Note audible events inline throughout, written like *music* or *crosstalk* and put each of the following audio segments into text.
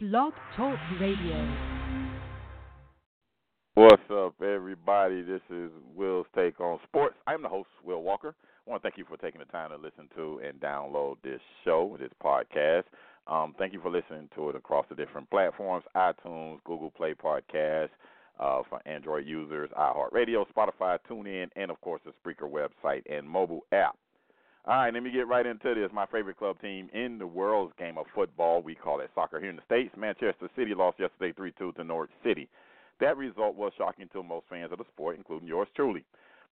Blog Talk Radio. What's up, everybody? This is Will's Take on Sports. I'm the host, Will Walker. I want to thank you for taking the time to listen to and download this show, this podcast. Um, thank you for listening to it across the different platforms iTunes, Google Play Podcast, uh, for Android users, iHeartRadio, Spotify, TuneIn, and of course the Spreaker website and mobile app. All right, let me get right into this. My favorite club team in the world's game of football, we call it soccer here in the States. Manchester City lost yesterday 3 2 to Norwich City. That result was shocking to most fans of the sport, including yours truly.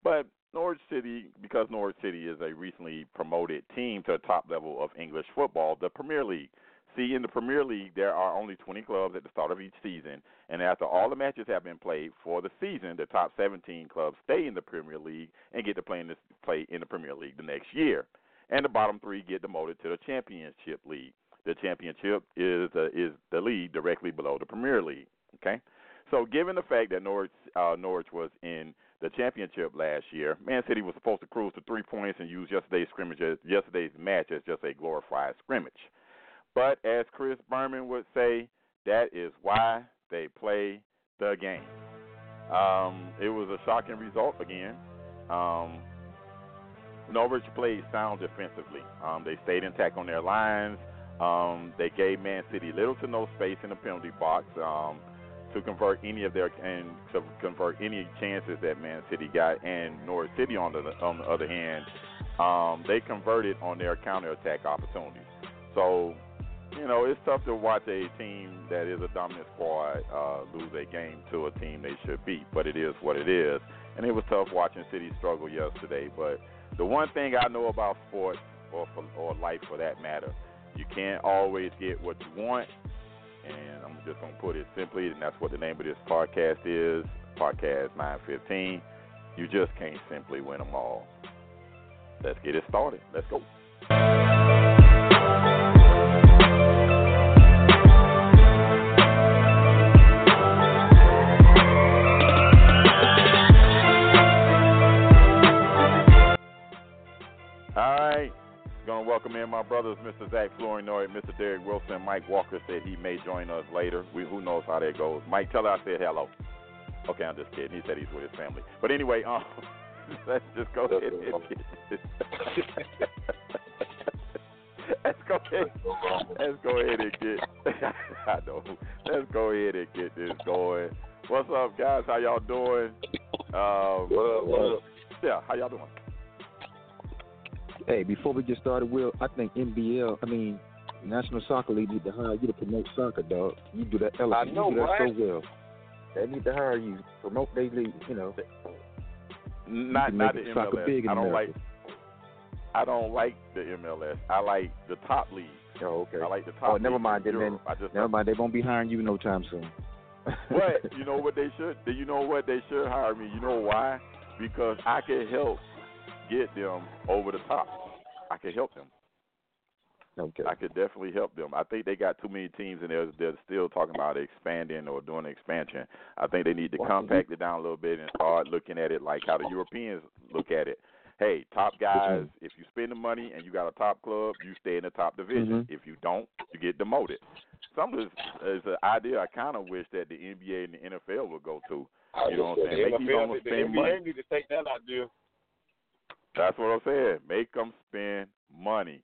But Norwich City, because Norwich City is a recently promoted team to the top level of English football, the Premier League. See, in the Premier League, there are only 20 clubs at the start of each season, and after all the matches have been played for the season, the top 17 clubs stay in the Premier League and get to play in, this, play in the Premier League the next year. And the bottom three get demoted to the Championship League. The Championship is the, is the league directly below the Premier League. Okay, so given the fact that Norwich uh, Norwich was in the championship last year, Man City was supposed to cruise to three points and use yesterday's scrimmage, yesterday's match as just a glorified scrimmage. But as Chris Berman would say, that is why they play the game. Um, it was a shocking result again. Um, Norwich played sound defensively. Um, they stayed intact on their lines. Um, they gave Man City little to no space in the penalty box um, to convert any of their and to convert any chances that Man City got. And Norwich City, on the on the other hand, um, they converted on their counterattack opportunities. So you know, it's tough to watch a team that is a dominant squad uh, lose a game to a team they should beat, but it is what it is. And it was tough watching City struggle yesterday. But the one thing I know about sports, or for, or life for that matter, you can't always get what you want. And I'm just gonna put it simply, and that's what the name of this podcast is, podcast 915. You just can't simply win them all. Let's get it started. Let's go. In my brothers, Mr. Zach Flournoy, Mr. Derek Wilson, Mike Walker said he may join us later. We who knows how that goes. Mike, tell her I said hello. Okay, I'm just kidding. He said he's with his family. But anyway, um, *laughs* let's just go ahead and get *laughs* let's go ahead. Let's go ahead and get. *laughs* I know. Let's go ahead and get this going. What's up, guys? How y'all doing? Um, What up, what up? Yeah, how y'all doing? Hey, before we get started, Will, I think NBL, I mean, National Soccer League need to hire you to promote soccer, dog. You do that, LSU, I know, you do that right? so well. They need to hire you, promote their league, you know. Not can not the MLS. big I don't America. like. I don't like the MLS. I like the top league. Oh, okay. I like the oh, top. Oh, never mind. in Then, just never mind. They won't be hiring you no time soon. But *laughs* you know what they should? You know what they should hire me? You know why? Because I can help get them over the top. I can help them. okay. I could definitely help them. I think they got too many teams and they're they're still talking about expanding or doing expansion. I think they need to compact it down a little bit and start looking at it like how the Europeans look at it. Hey, top guys, if you spend the money and you got a top club, you stay in the top division. Mhm. If you don't, you get demoted. Some of this is an idea I kind of wish that the NBA and the NFL would go to. You know what I'm saying? The Make these NFL, almost the spend NBA money. need to take that idea. That's what I'm saying. Make them spend money.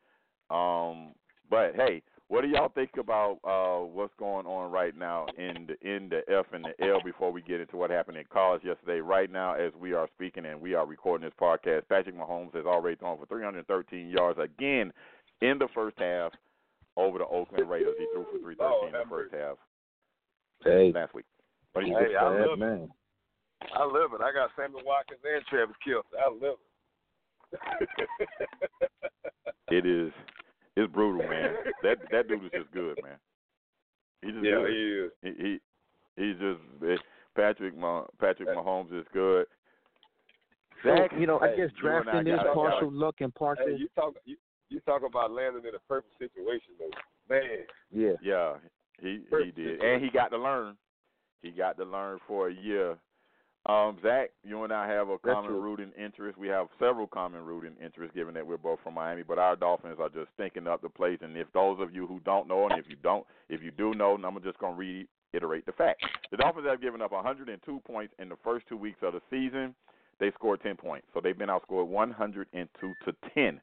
Um, but hey, what do y'all think about uh, what's going on right now in the in the F and the L before we get into what happened in college yesterday? Right now, as we are speaking and we are recording this podcast, Patrick Mahomes has already thrown for 313 yards again in the first half over the Oakland Raiders. He threw for 313 in the first half hey, last week. But he's he, Hey, a I bad love it. man. I love it. I got Sammy Watkins and Travis Kelce. I love it. *laughs* it is it's brutal, man. That that dude is just good, man. He just yeah, good. he is. He, he he's just eh, Patrick Mah- Patrick Mahomes is good. So, Zach, you know, I guess you drafting is partial luck and Hey, partial. you talk you, you talk about landing in a perfect situation though. Man, yeah. yeah, he he did, situation. and he got to learn. He got to learn for a year Um, Zach, you and I have a That's common true. rooting interest. We have several common rooting interests, given that we're both from Miami. But our Dolphins are just thinking up the place. And if those of you who don't know, and if you don't, if you do know, and I'm just gonna reiterate the fact: the Dolphins have given up 102 points in the first two weeks of the season. They scored 10 points, so they've been outscored 102 to 10.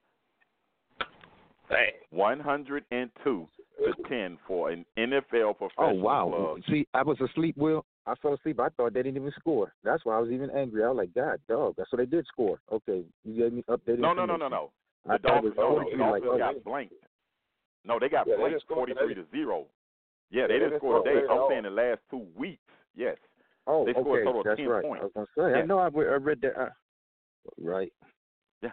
Dang. 102 to 10 for an NFL professional. Oh wow! club. See, I was asleep. Will I fell asleep? I thought they didn't even score. That's why I was even angry. I was like, God, dog. That's what they did score. Okay, you gave me updated. No, no, no, no, no. The thought Dolphins, was no, no, the 43, like, oh, got blanked. No, they got Yeah, blanked forty-three to zero. Yeah, they they didn't didn't score today. I'm saying the last two weeks. Yes. Oh, They scored a okay, total of that's 10 right. points. I was gonna say. Yeah. I know. I, I read that. Uh, right. Yeah.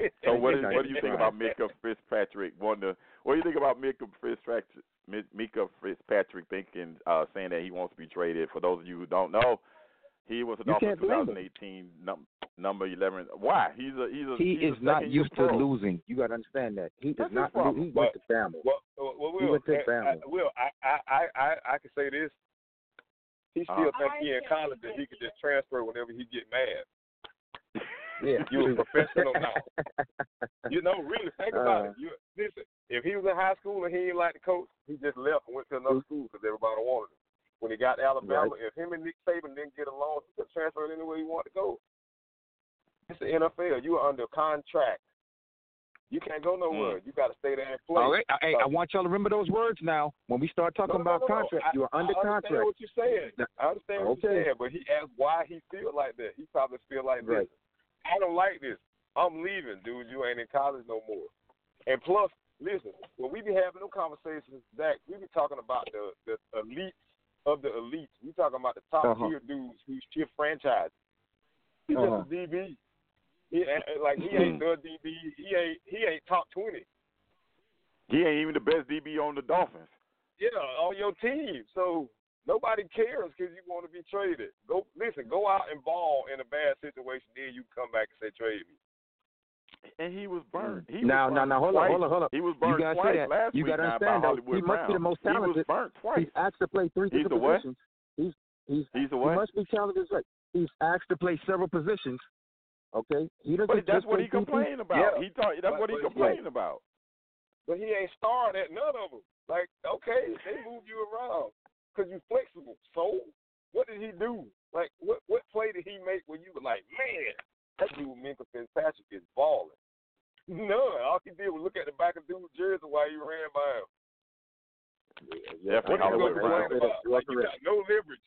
*laughs* So what, is, what do you think about Minkah Fitzpatrick? Wonder what do you think about Minkah Fitzpatrick? Minkah Fitzpatrick thinking, uh, saying that he wants to be traded. For those of you who don't know, he was a You Dolphins can't blame him. 2018 num- number 11. Why? He's a he's a He he's is a not used to pro. losing. You got to understand that. He That's is not. his problem. He went to family. Well, well, well He went to I, family. I, Will, I, I, I, I, I can say this. He still Uh-huh. think he in college and he could just transfer whenever he get mad. Yeah. You a professional now. You know, really think uh. about Uh. it. You listen. If he was in high school and he didn't like the coach, he just left and went to another mm. school because everybody wanted him. When he got to Alabama, if him and Nick Saban didn't get along, he could transfer anywhere he wanted to go. It's the NFL. You are under contract. You can't go nowhere. Mm. You got to stay there and play. All right. Hey, I uh, want y'all to remember those words now. When we start talking No, no, about no, no. contract, you are under I understand contract. what you're saying. I understand what Okay. you're saying, but he asked why he feel like that. He probably feel like Right. this. I don't like this. I'm leaving, dude. You ain't in college no more. And plus, listen, when we be having them conversations, Zach, we be talking about the the elites of the elites. We talking about the top Uh-huh. tier dudes who shift franchises. He's Uh-huh. just a DB. He like he ain't *clears throat* the DB. He ain't he ain't top twenty. He ain't even the best DB on the Dolphins. Yeah, on your team. So nobody cares because you want to be traded. Go listen. Go out and ball in a bad situation. Then you come back and say trade me. And he was burned. He Now, was now, burned now, hold on, hold on, hold on. He was You burned gotta say twice that. last You week gotta now by understand, though. Hollywood He must Brown. be the most He was talented. burnt twice. He's asked to play three He's different the what? positions. He's he's He's a he must be talented. as well. He's asked to play several positions. Okay, he doesn't But that's what he complained about. Yeah. He thought that's But- what he but- complained about. But he ain't starred at none of them. Like okay, they move you around because you're flexible. So what did he do? Like what what play did he make when you were like, man, that dude Minkah Fitzpatrick is balling. None. All he did was look at the back of dude's jersey while he ran by him. Yeah, Definitely What I you Hollywood gonna Brown. complain about? Like, you got no leverage.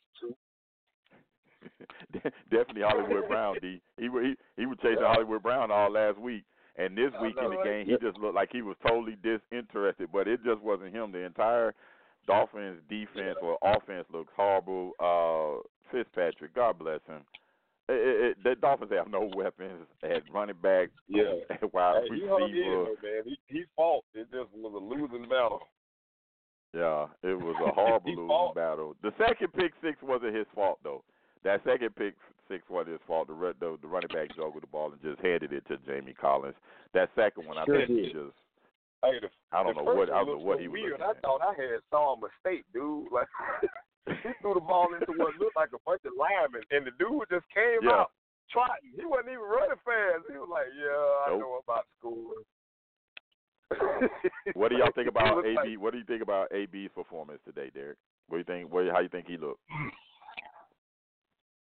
*laughs* Definitely Hollywood Brown. D. He he he was chasing Hollywood Brown all last week, and this week in the game, he just looked like he was totally disinterested. But it just wasn't him. The entire Dolphins defense or offense looks horrible. Uh, Fitzpatrick, God bless him. It, it, it, the Dolphins have no *laughs* weapons at running back, Yeah. *laughs* at wide Hey, he receiver. though, man. He he fought. It just was a losing battle. Yeah, it was a *laughs* horrible losing fought. battle. The second pick six wasn't his fault though. That second pick six wasn't his fault. The the, the running back juggled the ball and just handed it to Jamie Collins. That second one, I Sure think he just Hey, the, I don't the know what I don't know what so he was weird. looking I at. thought I had saw a mistake, dude. *laughs* Like he threw the ball into what looked like a bunch of linemen, and the dude just came Yeah. out trotting. He wasn't even running fast. He was like, "Yeah, I Nope. know about school." What do *laughs* y'all think about AB? like- what do you think about AB's performance today, Derek? What do you think? What, how you think he looked?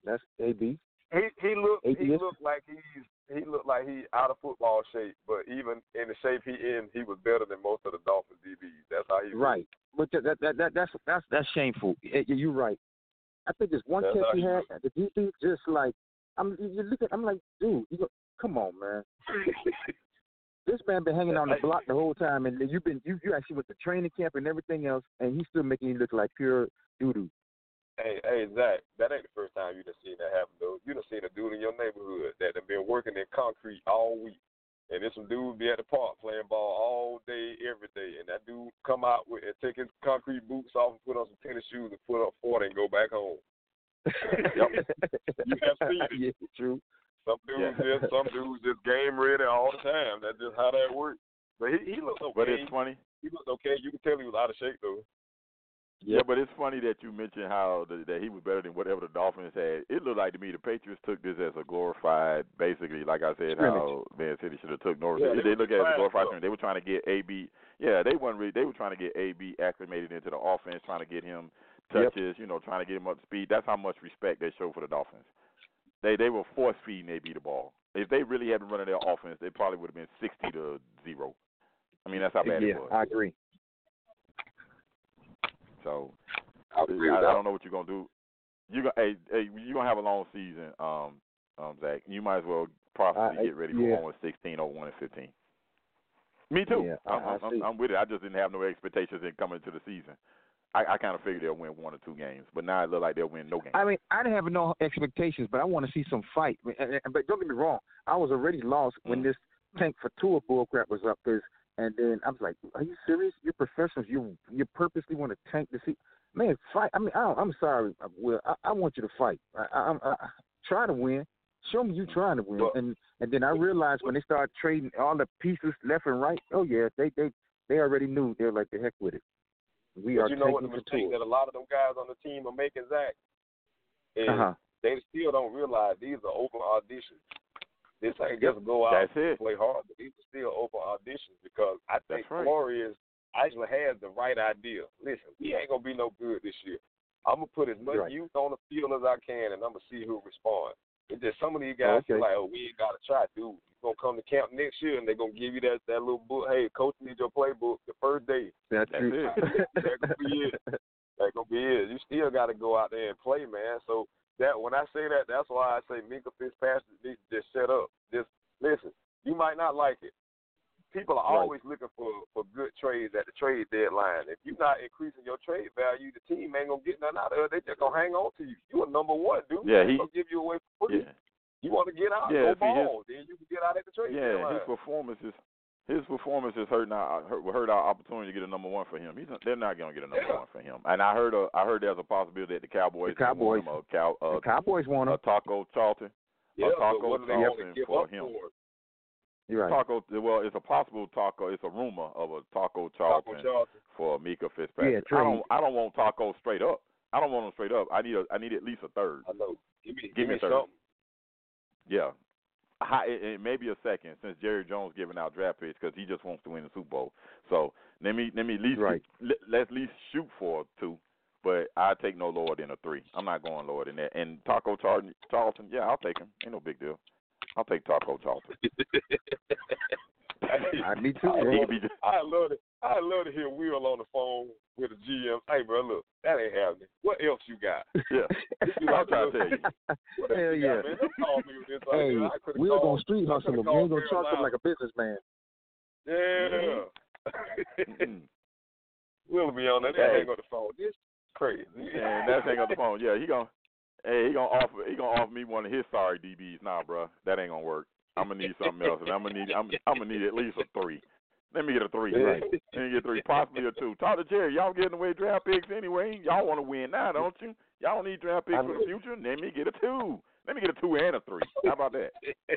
That's AB. He he looked he looked like he's he looked like he out of football shape, but even in the shape he in, he was better than most of the Dolphins DBs. That's how he looked. Right, but that, that that that that's that's that's shameful. You're right. I think this one That's catch he he had, the DB just like I'm. You look at, I'm like, dude, you go, come on, man. *laughs* This man been hanging on the block the whole time, and you've been you you actually went to training camp and everything else, and he's still making you look like pure doo doo. Hey, hey, Zach, that ain't the first time you done seen that happen, though. You done seen a dude in your neighborhood that done been working concrete all week. And there's some dude be at the park playing ball all day, every day. And that dude come out with and take his concrete boots off and put on some tennis shoes and put up 40 and go back home. *laughs* You have seen it. yeah, true. Some dudes Yeah. just some dudes just game ready all the time. That's just how that works. But he, he looked okay. But it's funny. he looked okay. You can tell he was out of shape though. Yeah, but it's funny that you mentioned how the, that he was better than whatever the Dolphins had. It looked like to me the Patriots took this as a glorified, basically, like I said, how Man City should have took North. Yeah, they, they look at it as a glorified. to. scrimmage. They were trying to get AB. Yeah, they weren't really. They were trying to get AB acclimated into the offense, trying to get him Yep. touches. You know, trying to get him up to speed. That's how much respect they show for the Dolphins. They they were force feeding AB the ball. If they really had been running their offense, they probably would have been sixty to zero. I mean, that's how bad yeah, it was. I agree. So I I, I don't know what you're gonna do. You gonna hey, hey you gonna have a long season, um, um, Zach. You might as well possibly I- get ready for yeah. 1 16 or 1 and 15. Me too. Yeah, I'm, I I'm. I'm with it. I just didn't have no expectations in coming into the season. I, I kind of figured they'll win one or two games, but now it looks like they'll win no games. I mean, I didn't have no expectations, but I want to see some fight. But don't get me wrong, I was already lost when Mm. this tank for Tua bullcrap was up. Cause, and then I was like, "Are you serious? You're professionals. You you purposely want to tank the see, man, fight. I mean, I don't, I'm sorry, Will. I, I want you to fight. I, I, I, I try to win. Show me you trying to win. Well- and and then I realized when they started trading all the pieces left and right. Oh yeah, they they they already knew. They're like the heck with it. We But are you know what the mistake that a lot of them guys on the team are making, Zach? Is Uh huh. they still don't realize these are open auditions. This ain't just go out That's and it. play hard, but these are still open auditions because I think That's right. Flores actually has the right idea. Listen, we ain't gonna be no good this year. I'm gonna put as much Right. youth on the field as I can, and I'm gonna see who responds. It's just some of these guys Okay. like, oh, we ain't gotta try, dude. You gonna come to camp next year, and they're gonna give you that that little book. Hey, coach needs your playbook the first day. That's, That's true. it. that gonna be it. *laughs* That gonna be it. You still got to go out there and play, man. So that when I say that, that's why I say Minkah Fitzpatrick needs to just shut up. Just listen. You might not like it. People are Right. always looking for for good trades at the trade deadline. If you're not increasing your trade value, the team ain't gonna get nothing out of it. They just gonna hang on to you. You a number one, dude. Yeah, he- gonna give you away for free. Yeah, You want to get out, Yeah, go see, his- ball, then you can get out at the trade yeah. deadline. His performance is his performance is hurting our hurt, hurt our opportunity to get a number one for him. He's they're not gonna get a number Yeah. one for him. And I heard a, I heard there's a possibility that the Cowboys The Cowboys. want him, a cow, uh, the Cowboys want a. Taco Charlton. yeah, but Taco what Charlton want to give for him. for? You're right. Taco. Well, it's a possible taco. It's a rumor of a taco Charlton Taco Charlton. for Minkah Fitzpatrick. Yeah, I don't. I don't want taco straight up. I don't want him straight up. I need a. I need at least a third. I know. Give me, Give give me me a third. something. Yeah. High, it, it may be a second since Jerry Jones giving out draft picks because he just wants to win the Super Bowl. So let me let me at least Right. let, let's at least shoot for a two, but I take no lower than a three. I'm not going lower than that. And Taco Charlton, Charlton, yeah, I'll take him. Ain't no big deal. I'll take Taco Charlton. *laughs* I, me too. I He bro. could be just, I love it. I love to hear Will on the phone with the GM. Hey, bro, look, that ain't happening. What else you got? yeah. *laughs* You I'm like, trying to tell you. What else Hell you yeah. got, man? Don't call me with this. Hey, idea. I could've we're gonna street hustle him. We ain't gonna called talk to him like a businessman. Yeah. *laughs* Mm-mm. we'll be on that. Hey. That ain't on the phone. This crazy. And that thing on the phone. Yeah, he gonna hey, he gonna offer he gonna offer me one of his sorry DBs. Nah, bro, that ain't gonna work. I'm gonna need something else, and I'm gonna need I'm I'm gonna need at least a three. Let me get a three. Right. Let me get three, possibly a two. Talk to Jerry. Y'all getting away draft picks anyway. Y'all want to win now, don't you? Y'all don't need draft picks I for the future. Let me get a two. Let me get a two and a three. How about that? *laughs*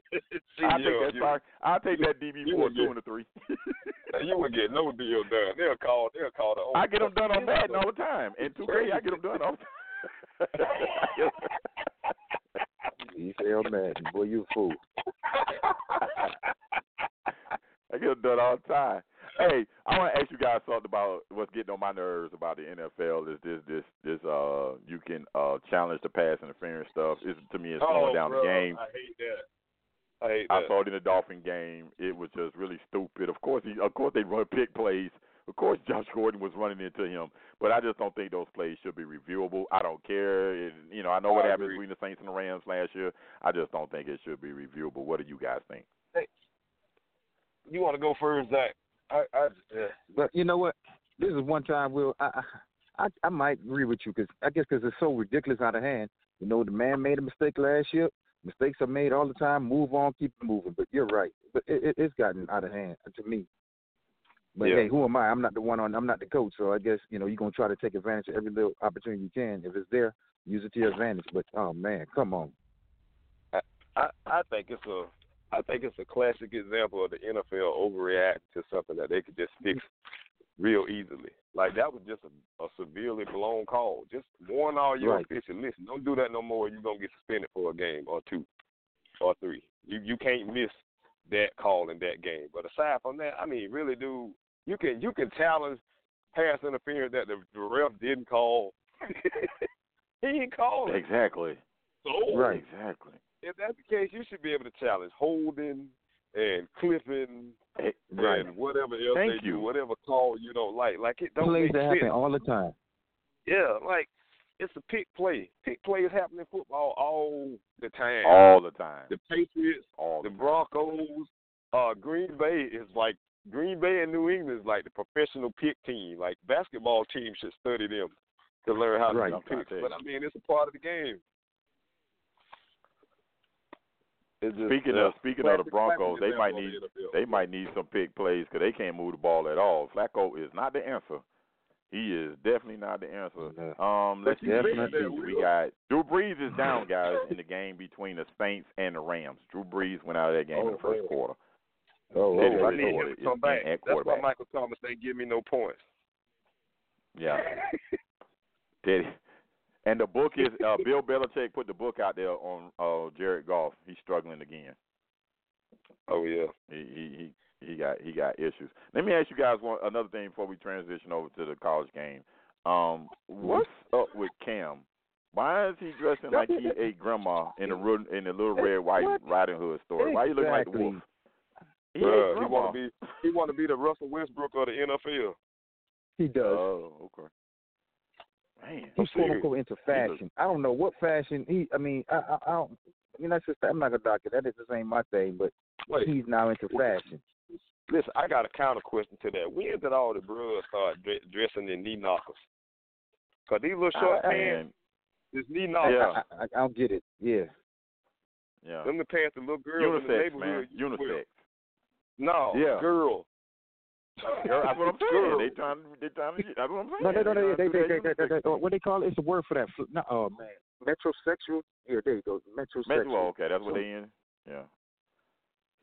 See, I'll take that sorry. I'll take that DB for a two and a three. *laughs* you would get no deal done. They'll call. They'll call the. I get them done on Madden all the time. And 2K, I get them done all the time. You feel mad, boy. You a fool. I get done all the time. Hey, I want to ask you guys something about what's getting on my nerves about the NFL. Is this this this uh you can uh challenge the pass interference stuff? Is to me it's slowing oh, down bro, the game. I hate that. I hate I that. saw it in the Dolphin game. It was just really stupid. Of course, he, of course they run pick plays. Of course, Josh Gordon was running into him, but I just don't think those plays should be reviewable. I don't care. It, you know, I know what I happened between the Saints and the Rams last year. I just don't think it should be reviewable. What do you guys think? You want to go first, Zach? I, I, yeah. But you know what? This is one time we'll. I I, I, I might agree with you because I guess because it's so ridiculous out of hand. You know, the man made a mistake last year. Mistakes are made all the time. Move on, keep moving. But you're right. But it, it, it's gotten out of hand to me. But Yeah. hey, who am I? I'm not the one on. I'm not the coach. So I guess you know you're gonna try to take advantage of every little opportunity you can. If it's there, use it to your advantage. But oh man, come on. I, I think it's a I think it's a classic example of the NFL overreacting to something that they could just fix real easily. Like that was just a, a severely blown call. Just warn all your Right. officials. Listen, don't do that no more. You're gonna get suspended for a game or two or three. You you can't miss that call in that game. But aside from that, I mean, really, dude, you can you can challenge pass interference that the, the ref didn't call. *laughs* he ain't called it. Exactly. So Right. Exactly. if that's the case, you should be able to challenge holding and clipping Eh, Right. and whatever else Thank they you. do, whatever call you don't like. Like it don't Plays make that happen all the time. Yeah, like it's a pick play. Pick plays happen in football all the time. All the time. the Patriots, All the the. Broncos, uh, Green Bay is like Green Bay and New England is like the professional pick team. Like basketball teams should study them to learn how to I'm do trying to picks. tell But. I mean, it's a part of the game. It's just, Speaking yeah. of speaking of the Broncos, they might need the they might need some big plays because they can't move the ball at all. Flacco is not the answer. He is definitely not the answer. No. Um, let's see. Definitely. We got Drew Brees is down, guys, in the game between the Saints and the Rams. Drew Brees went out of that game in the Oh, first man. quarter. Oh, Teddy I need him to come back. That's why. Michael Thomas ain't give me no points. Yeah, *laughs* Teddy. *laughs* And the book is uh, Bill Belichick put the book out there on uh, Jared Goff. He's struggling again. Oh yeah. He he he he got he got issues. Let me ask you guys one another thing before we transition over to the college game. Um, what's up with Cam? Why is he dressing like he ate grandma in the *laughs* in the little red white Riding Hood story? Why you looking like the wolf? He Bruh, he want to be he want to be the Russell Westbrook of the NFL. He does. Oh, okay. Man, He's quote serious. unquote into fashion. I don't know what fashion he. I mean, I, I, I don't. I mean, that's just. I'm not a doctor. That is just ain't my thing. But Wait, he's now into fashion. listen, I got a counter question to that. When did all the bros start dre- dressing in knee knockers? Cause these little short I- I- pants, man, is knee knockers. Yeah. I, I, I don't get it. Yeah. yeah. Them the pants the little girls in the Unisex, neighborhood man. used. Unisex. No, Yeah. girl. Girl, that's what I'm *laughs* saying. They trying, they trying to. That's what I'm saying. No, they don't. They, they, they, they, they, they, what they call it? It's a word for that. No, oh man, metrosexual. Yeah, there you go. Metrosexual. Mental, well, oh, okay, that's what they in. Yeah.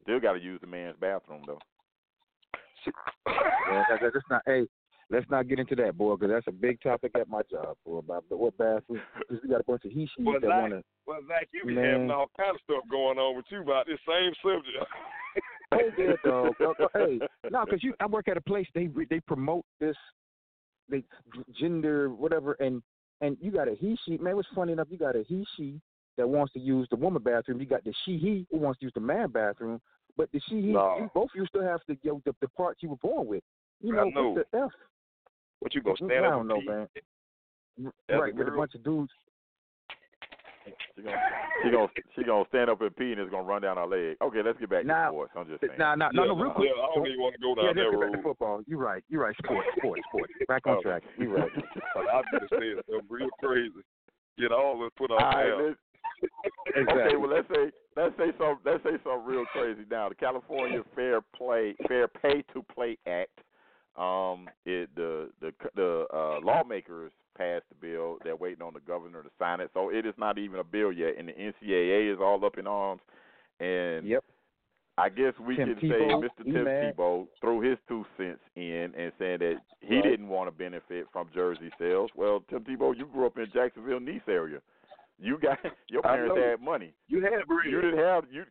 Still got to use the man's bathroom though. Yeah, that, that, that's not. Hey, let's not get into that, boy, because that's a big topic at my job, boy. About the, what bathroom? Because we got a bunch of he she Well, that Zach- want to. Well, Zach, you be Man. having all kind of stuff going on with you about this same subject. *laughs* Oh yeah, *laughs* dog. Hey, no, because you, I work at a place. They they promote this, they gender whatever, and and you got a he she. Man, what's funny enough? You got a he she that wants to use the woman bathroom. You got the she he who wants to use the man bathroom. But the she he, No. you both you still have the yo, the, the part you were born with. You know, know. what's the F? What you gonna I stand up don't know, pee? man. Right, with a bunch of dudes. She gonna she gonna she gonna stand up and pee and it's gonna run down her leg. Okay, let's get back Nah, to sports. I'm just saying. Nah, nah, no, Yeah, no, real quick. Yeah, I don't even want to go down let's that get back to road. football. You're right. You're right. Sports, sports, sports, sports. Back on Oh. track. You're right. *laughs* I just said something real crazy. Get all this put on All right, down. let's, Exactly. Okay, well let's say let's say some let's say something real crazy now. The California Fair Play Fair Pay to Play Act. Um, it the the the uh, lawmakers passed the bill. They're waiting on the governor to sign it. So it is not even a bill yet, and the NCAA is all up in arms. And Yep. I guess we Tim can say Mr. Tim mad. Tebow threw his two cents in and saying that he Right. didn't want to benefit from jersey sales. Well, Tim Tebow, you grew up in Jacksonville, Nice area. You got *laughs* your parents had money. You had bread. You didn't have you.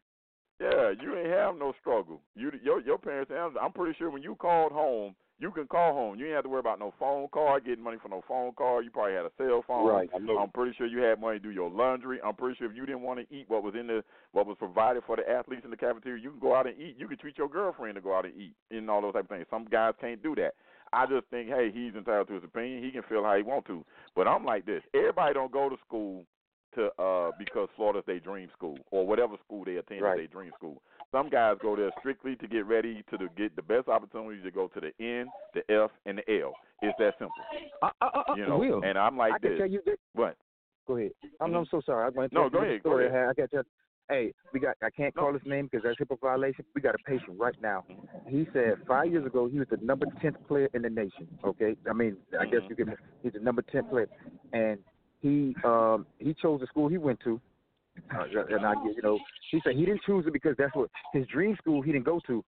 Yeah, you didn't have no struggle. You your your parents. I'm pretty sure when you called home, you can call home. You didn't have to worry about no phone call, getting money for no phone call. You probably had a cell phone. Right, I know. I'm pretty sure you had money to do your laundry. I'm pretty sure if you didn't want to eat what was in the what was provided for the athletes in the cafeteria, you can go out and eat. You can treat your girlfriend to go out and eat and all those type of things. Some guys can't do that. I just think, hey, he's entitled to his opinion. He can feel how he want to. But I'm like this: everybody don't go to school to uh because Florida's their dream school or whatever school they attend Right. is their dream school. Some guys go there strictly to get ready to the, get the best opportunity to go to the N, the F, and the L. It's that simple, I, I, I, you know. Will, And I'm like I this. tell you this. What? Go ahead. I'm. I'm mm-hmm. so sorry. I'm going to No, go ahead, go ahead. I got to. Hey, we got. I can't call his name because that's HIPAA violation. We got a patient right now. He said five years ago he was the number tenth player in the nation. Okay, I mean, I guess Mhm. you can. He's the number ten player, and he um he chose the school he went to. Uh, and I, get, you know, he said he didn't choose it because that's what his dream school he didn't go to.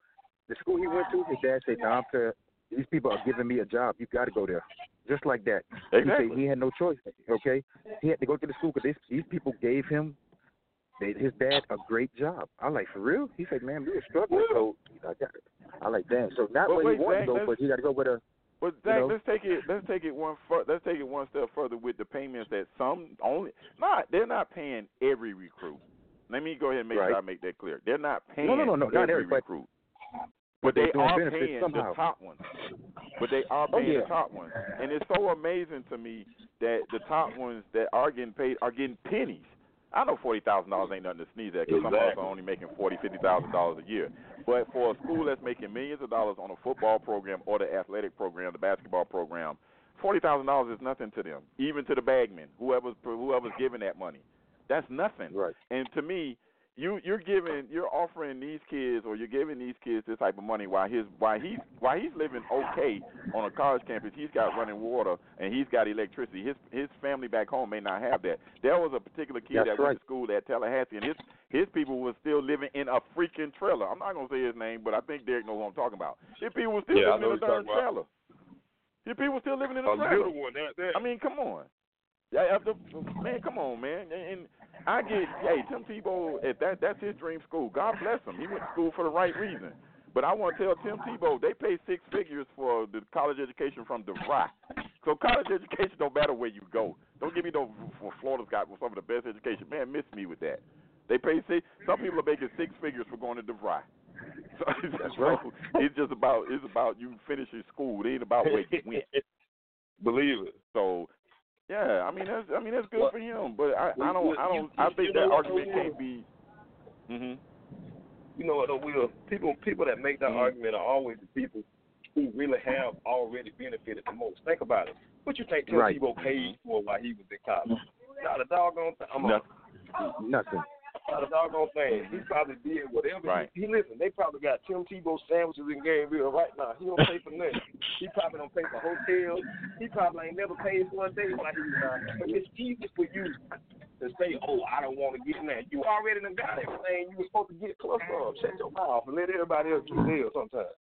The school he went to, his dad said, "No, I'm fair. these people are giving me a job. You got to go there, just like that. Exactly. He, said he had no choice. Okay, he had to go to the school because these people gave him they, his dad a great job. I'm like, for real? He said, man, we were struggling, so I got it. I like, damn. So not Well, where wait, he wanted to go, but he got to go with a. But You know? let's take it. Let's take it one. Fur, let's take it one step further with the payments that some only. Not they're not paying every recruit. Let me go ahead and make Right. sure I make that clear. They're not paying No, no, no, no, not every every, recruit. but But they are paying somehow. the top ones. But they are Oh, paying yeah. the top ones, and it's so amazing to me that the top ones that are getting paid are getting pennies. I know forty thousand dollars ain't nothing to sneeze at because some of us Exactly. are only making forty, fifty thousand dollars a year. But for a school that's making millions of dollars on a football program or the athletic program, the basketball program, forty thousand dollars is nothing to them. Even to the bagman, whoever's whoever's giving that money, that's nothing. Right. And to me, you you're giving you're offering these kids or you're giving these kids this type of money while his while he's while he's living okay on a college campus, he's got running water and he's got electricity. His his family back home may not have that. There was a particular kid That's that went to school at Tallahassee and his his people were still living in a freaking trailer. I'm not gonna say his name, but I think Derek knows what I'm talking about. His people were still Yeah, living in a darn what you're trailer. His people were still living in a A trailer. one. That, that. I mean, come on. Yeah, after, man, come on, man. And, I get, hey, Tim Tebow, if that that's his dream school. God bless him. He went to school for the right reason. But I want to tell Tim Tebow, they pay six figures for the college education from DeVry. So college education don't matter where you go. Don't give me no for Florida's got some of the best education. Man, miss me with that. They pay six. Some people are making six figures for going to DeVry. *laughs* So, That's right. so it's just about it's about you finishing school. It ain't about where you went. *laughs* Believe it. So, yeah, I mean that's I mean that's good Well, for him, but I, I don't I don't I you think that argument can't be. Mhm. You know what? though, Will people people that make that Mhm. argument are always the people who really have already benefited the most. Think about it. What you think Tim Right. Tebow paid for while he was in college? Not a doggone thing. I'm No. a, Nothing. Not a doggone thing. He probably did whatever. Right. He, he listen. They probably got Tim Tebow sandwiches in Gainesville right now. He don't pay for nothing. He probably don't pay for hotels. He probably ain't never paid for a day while he was out. But it's easy for you to say, "Oh, I don't want to get in there." You already done got everything you were supposed to get plus some. Shut your mouth and let everybody else get there sometimes.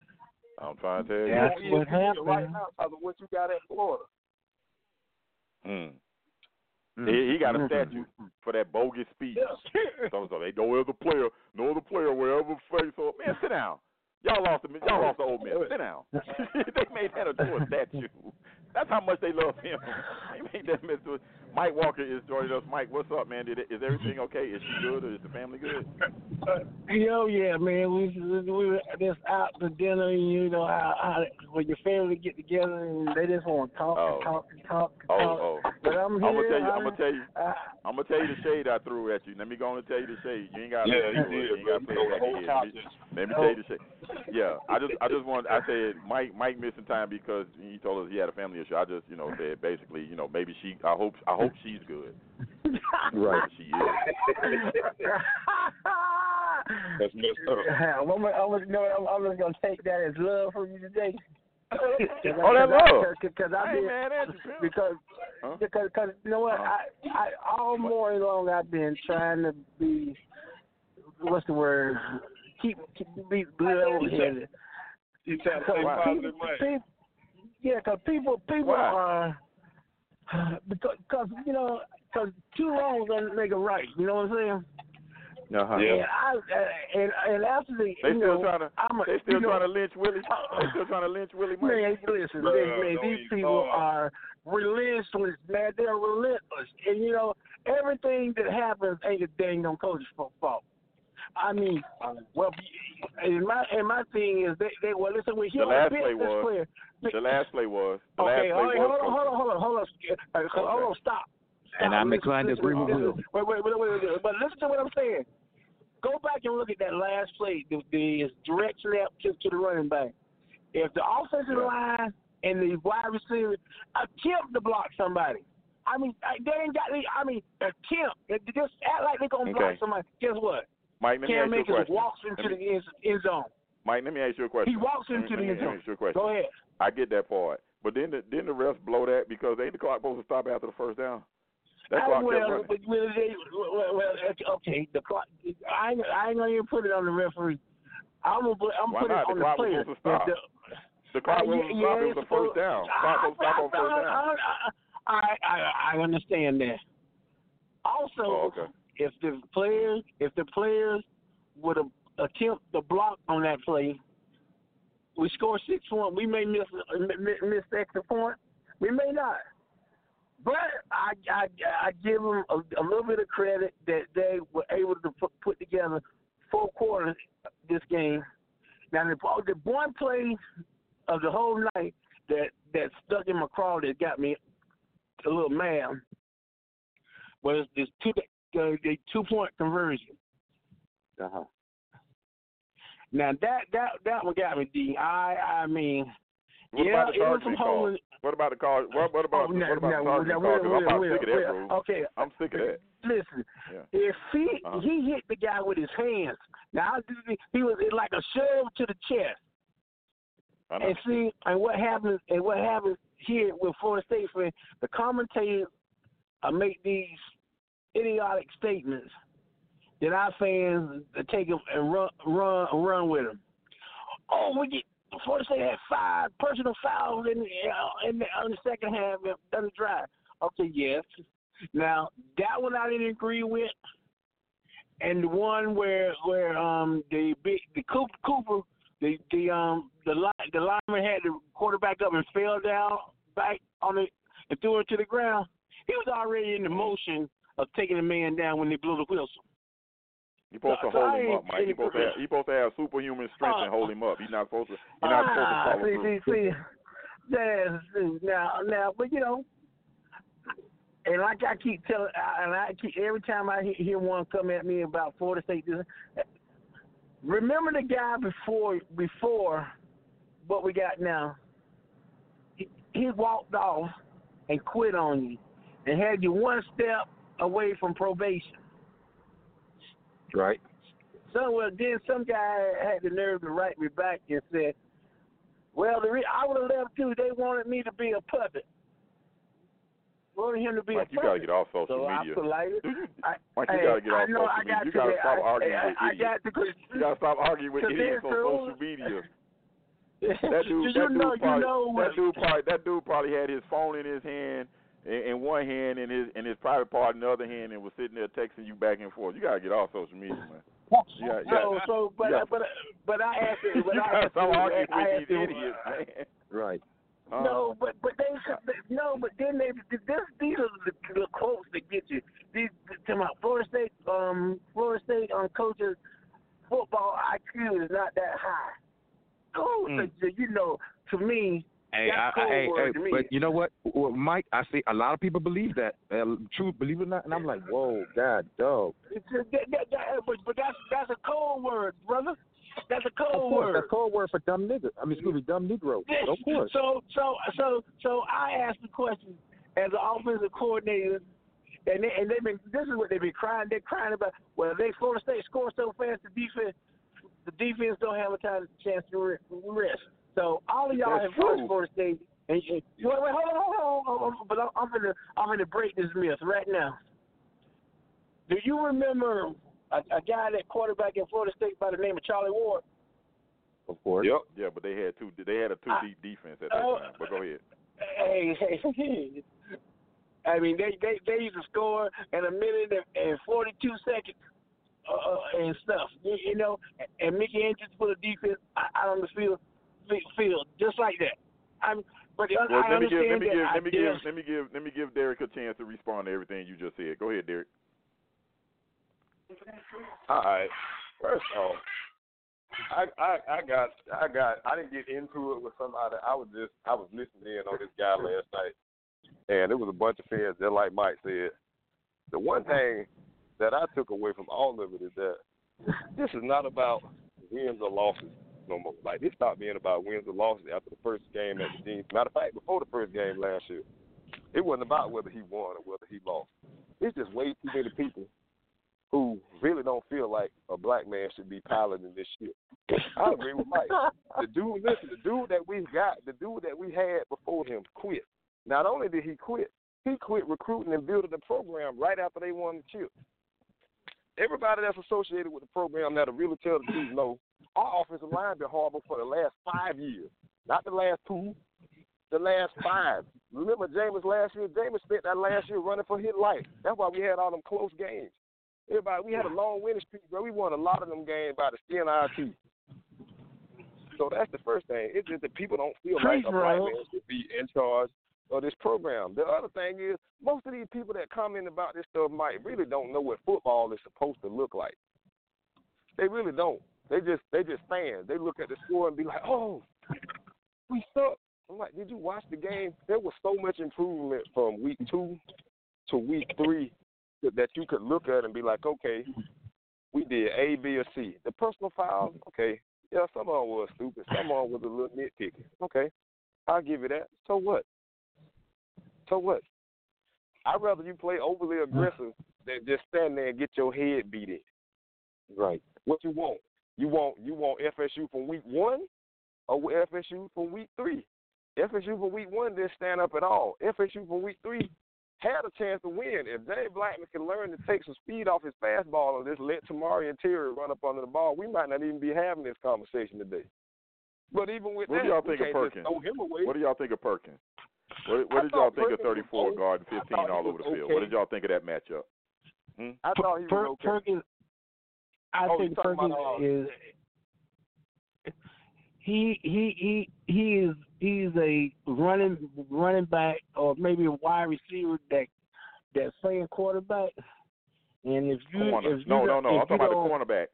I'm trying to tell you. That's what don't Right happened. now, because of what you got at Florida. Mm. Mm. He, he got a statue for that bogus speech. Yeah. *laughs* So, so they no other player, no other player will ever face. So man, sit down. Y'all lost the y'all lost the old man. Sit down. *laughs* *laughs* they made that into a statue. That's how much they love him. They made that into. Mike Walker is joining us. Mike, what's up, man? Did it, is everything okay? Is she good? Or is the family good? Yo, yeah, man. We we were just out to dinner, and you know how, how when your family get together and they just want to talk Oh. and talk and talk. And Oh, talk. oh. But I'm here. I'm gonna tell you. I'm I- gonna tell you. I, I'm gonna tell you the shade I threw at you. Let me go on and tell you the shade. You ain't got Yeah, to you You did, ain't got to bro. play You know, the whole Let me- Let me tell you the shade. Yeah, I just I just wanted I said Mike Mike missing time because he told us he had a family issue. I just you know said basically you know maybe she I hope I hope *laughs* she's good. Right. She is. That's messed up. *laughs* I'm, I'm, gonna, you know, what, I'm, I'm just gonna take that as love from you today. *laughs* Oh, that love. Because I I've ain't been mad at you, Pimp. because Huh? because cause, you know what Huh? I I all morning long I've been trying to be what's the word keep keep be level headed. You trying to say positive. Yeah, because people people Why? are *sighs* because cause, you know because two wrongs don't make a right. You know what I'm saying? Uh-huh. Yeah. And I uh, and and after the They you still know, trying to I'm a, they still you know, trying to lynch Willie. *laughs* They still trying to lynch Willie Mike. Man, listen, Bruh, man, man, these people start. are relentless, man. They're relentless, and you know everything that happens ain't a dang on coach's fault. I mean, well, and my and my thing is they they well listen when he The last picked play was- player. The last play was the okay, last play right, was hold on, hold on, hold on, hold on, uh, hold Okay. on, stop. And I'm inclined to agree with listen. Will. Wait, wait, wait, wait, wait, but listen to what I'm saying. Go back and look at that last play, the, the direct snap to, to the running back. If the offensive Yeah. line and the wide receiver attempt to block somebody, I mean, they ain't got. I mean, attempt. Just act like they're gonna block somebody. Guess what? Mike, let me Cam ask you a question. walks into Let the end, end zone. Mike, let me ask you a question. He walks me- into let the me end zone. ask you a question. Go ahead. I get that part. But then the then the refs blow that because ain't the clock supposed to stop after the first down? That I, clock kept well, running. well, well, well, okay, the clock. I ain't, I ain't gonna even put it on the referee. I'm gonna put, I'm Why put not? it The on clock the was player. supposed to stop. The- The clock uh, was yeah, stop. It was a first down. Clock was stop on first down. I, I, I, I understand that. Also, Oh, okay. If the players if the players would attempt the block on that play, we score six points. We may miss miss, miss the extra point. We may not. But I I, I give them a, a little bit of credit that they were able to put, put together four quarters this game. Now the the one play of the whole night that that stuck in my craw that got me a little mad was this two the, the two point conversion. Uh-huh. Now that that that one got me. D. I I mean, What yeah, about the some call? holding. What about the call? What, what about Oh, no, what about no, the no, call? I'm sick of that. Okay, I'm sick of that. listen. Yeah. If he Uh-huh. he hit the guy with his hands, now he was like a shove to the chest. I know. And see, and what happens, and what happens here with Florida State fans, the commentators uh, make these idiotic statements that our fans take them and run, run, run with them. Oh, we get Florida State had five personal fouls in uh, in the, in the second half of the drive. Okay, yes. Now that one I didn't agree with, and the one where where um the big the Cooper, Cooper the the um the the lineman had the quarterback up and fell down back on it and threw it to the ground. He was already in the motion of taking a man down when they blew the whistle. You're supposed to hold I him up, Mike. You're supposed to have, you're supposed to have superhuman strength and Uh, hold him up. You're not supposed to. You're not supposed to ah, follow see, through. see, see, Yes, now, now, but you know, and like I keep telling, and I keep every time I hear- hear one come at me about Florida State, remember the guy before before what we got now. He, he walked off and quit on you, and had you one step away from probation. Right. So well, then some guy had the nerve to write me back and said, "Well, the re- I would have left too. They wanted me to be a puppet. Wanted him to be Mike, a you gotta get off social so media. I politely, Do you- I, Mike, you hey, gotta get off know social I media. got You gotta stop I, arguing I, with I idiots. got to. You gotta stop arguing with idiots on social media. *laughs* That dude, that dude know, probably, you know that dude probably, that dude probably had his phone in his hand, in, in one hand, and his and his private part in the other hand, and was sitting there texting you back and forth. You gotta get off social media, man. Yeah, yeah. So, so, but, Yeah. but, but I asked it. But *laughs* you I gotta asked stop arguing with asked these it- idiots, man. Right. Huh? No, but but they no, but then they this these are the, the quotes that get you. These to my Florida State um Florida State um coaches football IQ is not that high. Cool, Mm. so, you know, to me, Hey, I, I, cold hey, hey, but you know what, well, Mike? I see a lot of people believe that. Uh, true, believe it or not, and I'm like, whoa, God, dog. a, but but that's that's a cold word, brother. That's a Of cold course, word. that's code word for dumb nigga. I mean, excuse me, dumb negro. Of course. So so so so I asked the question as an offensive coordinator, and they, and they've been this is what they've been crying. They're crying about. Well, they Florida State score so fast, the defense the defense don't have a time chance to re- rest. So all of y'all That's have watched true. Florida State. And, and wait, wait, hold on, hold on, hold on, hold on. But I'm, I'm gonna I'm gonna break this myth right now. Do you remember a, a guy that quarterback in Florida State by the name of Charlie Ward? Of course. Yep. Yeah, but they had two. They had a two I- deep defense at that Oh. time. But go ahead. Hey, hey, *laughs* I mean, they they they used to score in a minute and, and forty two seconds uh, uh, and stuff. You, you know, and Mickey Andrews put a defense out out on the field, fi- field just like that. I'm, but Well, I let me give, understand let me give, that. let me give, let me give, let me give Derek a chance to respond to everything you just said. Go ahead, Derek. All right. First off, I I I got I got I didn't get into it with somebody. I was just I was listening in on this guy last night, and it was a bunch of fans. Just like Mike said, the one thing that I took away from all of it is that this is not about wins or losses no more. Like this stopped being about wins or losses after the first game at the Dean. Matter of fact, before the first game last year, it wasn't about whether he won or whether he lost. It's just way too many people who really don't feel like a black man should be piloting this shit. I agree with Mike. *laughs* The dude, listen, the dude that we got, the dude that we had before him quit. Not only did he quit, he quit recruiting and building the program right after they won the chip. Everybody that's associated with the program that'll really tell the truth know our offensive line been horrible for the last five years. not the last two, the last five. Remember Jameis last year? Jameis spent that last year running for his life. That's why we had all them close games. Everybody, we had a long winning streak, bro. We won a lot of them games by the skin of our teeth. So that's the first thing. It's just that people don't feel like a black man should be in charge of this program. The other thing is, most of these people that comment about this stuff might really don't know what football is supposed to look like. They really don't. They just they just fans. They look at the score and be like, "Oh, we suck." I'm like, "Did you watch the game? There was so much improvement from week two to week three that- you could look at and be like, okay, we did A, B, or C. The personal fouls, okay, yeah, some of them was stupid. Some of them was a little nitpicky. Okay, I'll give you that. So what? So what? I'd rather you play overly aggressive than just stand there and get your head beat in. Right. What you want? You want you want FSU from week one, or FSU from week three? FSU from week one didn't stand up at all. FSU from week three had a chance to win. If Jay Blackman can learn to take some speed off his fastball and just let Tamorrion Terry run up under the ball, we might not even be having this conversation today. But even with What that, do y'all think of can't just Perkins? throw him away. What do y'all think of Perkins? What, what did y'all think of Perkins was 34 okay. guard I 15 all over was the field? What did y'all think of that matchup? Hmm? I thought he was Per- okay. Perkins, I Oh, think you Perkins about, uh, is he he he he is he's a running running back or maybe a wide receiver that that's playing quarterback. And if you Corner. if you No, no, no. I'm if you talking about the cornerback.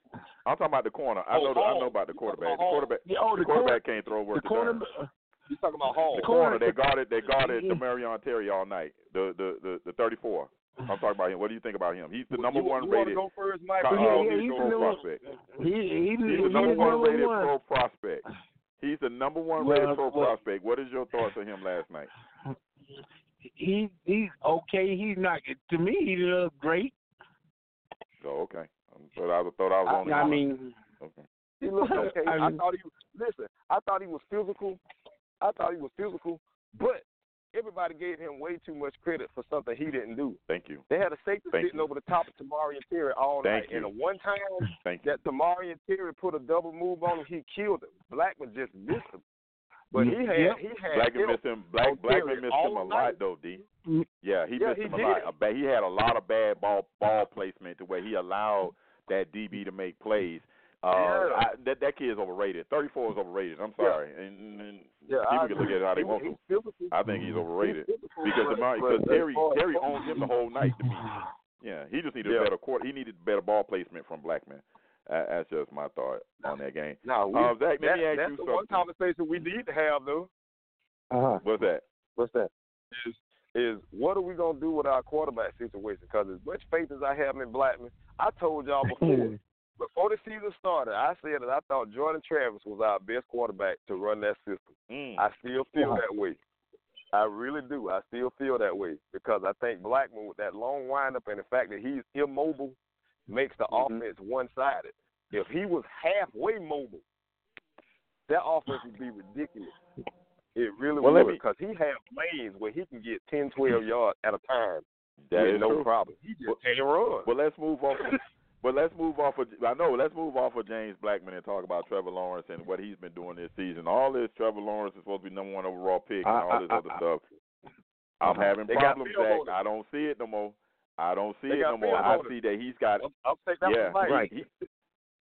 I'm talking about the corner. I Oh, know. The, I know about the quarterback. The quarterback. Yeah, oh, the the quarterback corner- can't throw worth the the darn. quarterback You talking about Hall? The The corner. corner- They guarded. They guarded Yeah. Tamorrion Terry all night. The the the, the 34. I'm talking about him. What do you think about him? He's the number you, one you rated go first, Mike? Yeah, uh, yeah, he's pro the number- prospect. he he He's the he's number one rated one. pro prospect. He's the number one Well, rated pro well- prospect. What is your thoughts on him last night? He he's okay. He's not to me. He looked great. Oh, okay. I thought I was, thought I I, on. I mean, okay. He looked okay. I I, thought he listen. I thought he was physical. I thought he was physical, but everybody gave him way too much credit for something he didn't do. Thank you. They had a safety Thank sitting you. over the top of Tamorrion Terry all Thank night. you. And the one time *laughs* Thank that Tamorrion Terry put a double move on him, he killed him. Blackman just missed him. But he had Yep. he had Blackman missed him. Black Blackman missed him a night. lot though, D. Mm. Yeah, he Yeah, missed he him a did. lot. A ba- He had a lot of bad ball ball placement to where he allowed that DB to make plays. Uh, Yeah. I, that that kid is overrated. Thirty four is overrated. I'm Yeah. sorry, and, and Yeah, people I can look at it how they He- want to. I think he's overrated He's physical, because but- the because but Terry as far as- Terry owned him the whole night to me. *laughs* Yeah, he just needed Yeah. a better court. He needed better ball placement from Blackman. Uh, that's just my thought on that game. No, we, Uh, Zach, let that, me ask that's you the one conversation we need to have though. Uh huh. What's that? What's that? is is what are we gonna do with our quarterback situation? Because as much faith as I have in Blackman, I told y'all *laughs* before before the season started, I said that I thought Jordan Travis was our best quarterback to run that system. Mm. I still feel Wow. that way. I really do. I still feel that way because I think Blackman with that long windup and the fact that he's immobile makes the Mhm. offense one sided. If he was halfway mobile, that offense would be ridiculous. It really Well, would because he has lanes where he can get 10, 12 yards at a time That with is no true. problem. He just Well- can't run. But let's move off. *laughs* but let's move off of. I know. Let's move off of James Blackman and talk about Trevor Lawrence and what he's been doing this season. All this Trevor Lawrence is supposed to be number one overall pick and I- all this I- other I- stuff. I'm having They problems, Zach. I don't see it no more. I don't see They it no more. I see that he's got. I'll, I'll take that yeah, right. Right. He,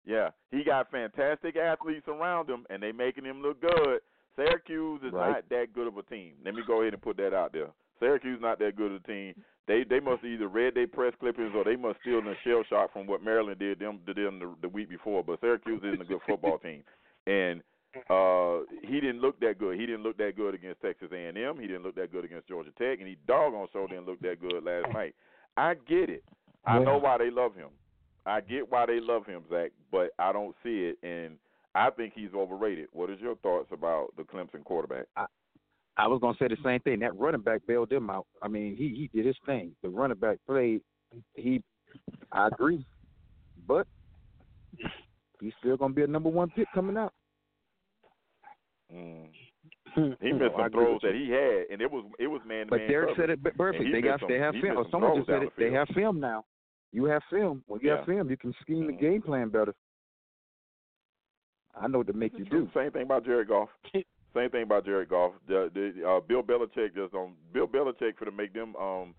yeah, he got fantastic athletes around him, and they making him look good. Syracuse is Right. not that good of a team. Let me go ahead and put that out there. Syracuse is not that good of a team. They they must either read their press clippings or they must steal the shell shock from what Maryland did them to them the, the week before. But Syracuse isn't a good football team, and uh he didn't look that good. He didn't look that good against Texas A&M. He didn't look that good against Georgia Tech, and he doggone sure didn't look that good last night. I get it. I know why they love him. I get why they love him, Zach, but I don't see it, and I think he's overrated. What is your thoughts about the Clemson quarterback? I was gonna say the same thing. That running back bailed them out. I mean, he he did his thing. The running back played. He, I agree, but he's still gonna be a number one pick coming out. Mm. *laughs* He missed I some throws that he had, and it was it was man to But man. Derek said it b- perfect. They got missed they have film. Or someone just said it. the They have film now. You have film. When you Yeah. have film, you can scheme the Mhm. game plan better. I know what to make you do. Same thing about Jared Goff. *laughs* Same thing about Jared Goff. The, the uh, Bill Belichick just don't. Bill Belichick for to make them um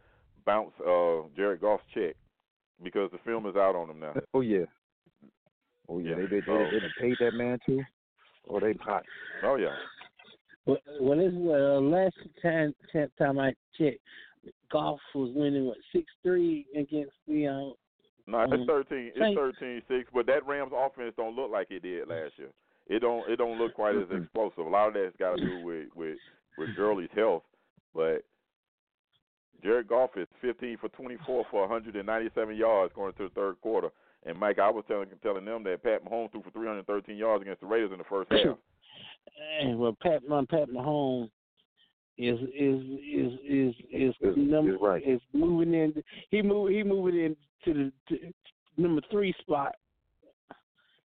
bounce uh Jared Goff's check because the film is out on him now. Oh yeah. Oh yeah. Yeah. They they they, Oh. they paid that man too. Oh they hot. Oh yeah. Well, well this uh, last time time time I checked, Goff was winning what six three against the uh, No, it's Um, thirteen. It's Saints. thirteen six, but that Rams offense don't look like it did last year. It don't. It don't look quite as explosive. A lot of that's got to do with with with Gurley's health, but Jared Goff is fifteen for twenty four for one hundred and ninety seven yards going into the third quarter. And Mike, I was telling telling them that Pat Mahomes threw for three hundred thirteen yards against the Raiders in the first half. and well Pat my Pat Mahomes is is is is is Is- number is right. is moving in he move he moving in to the to number three spot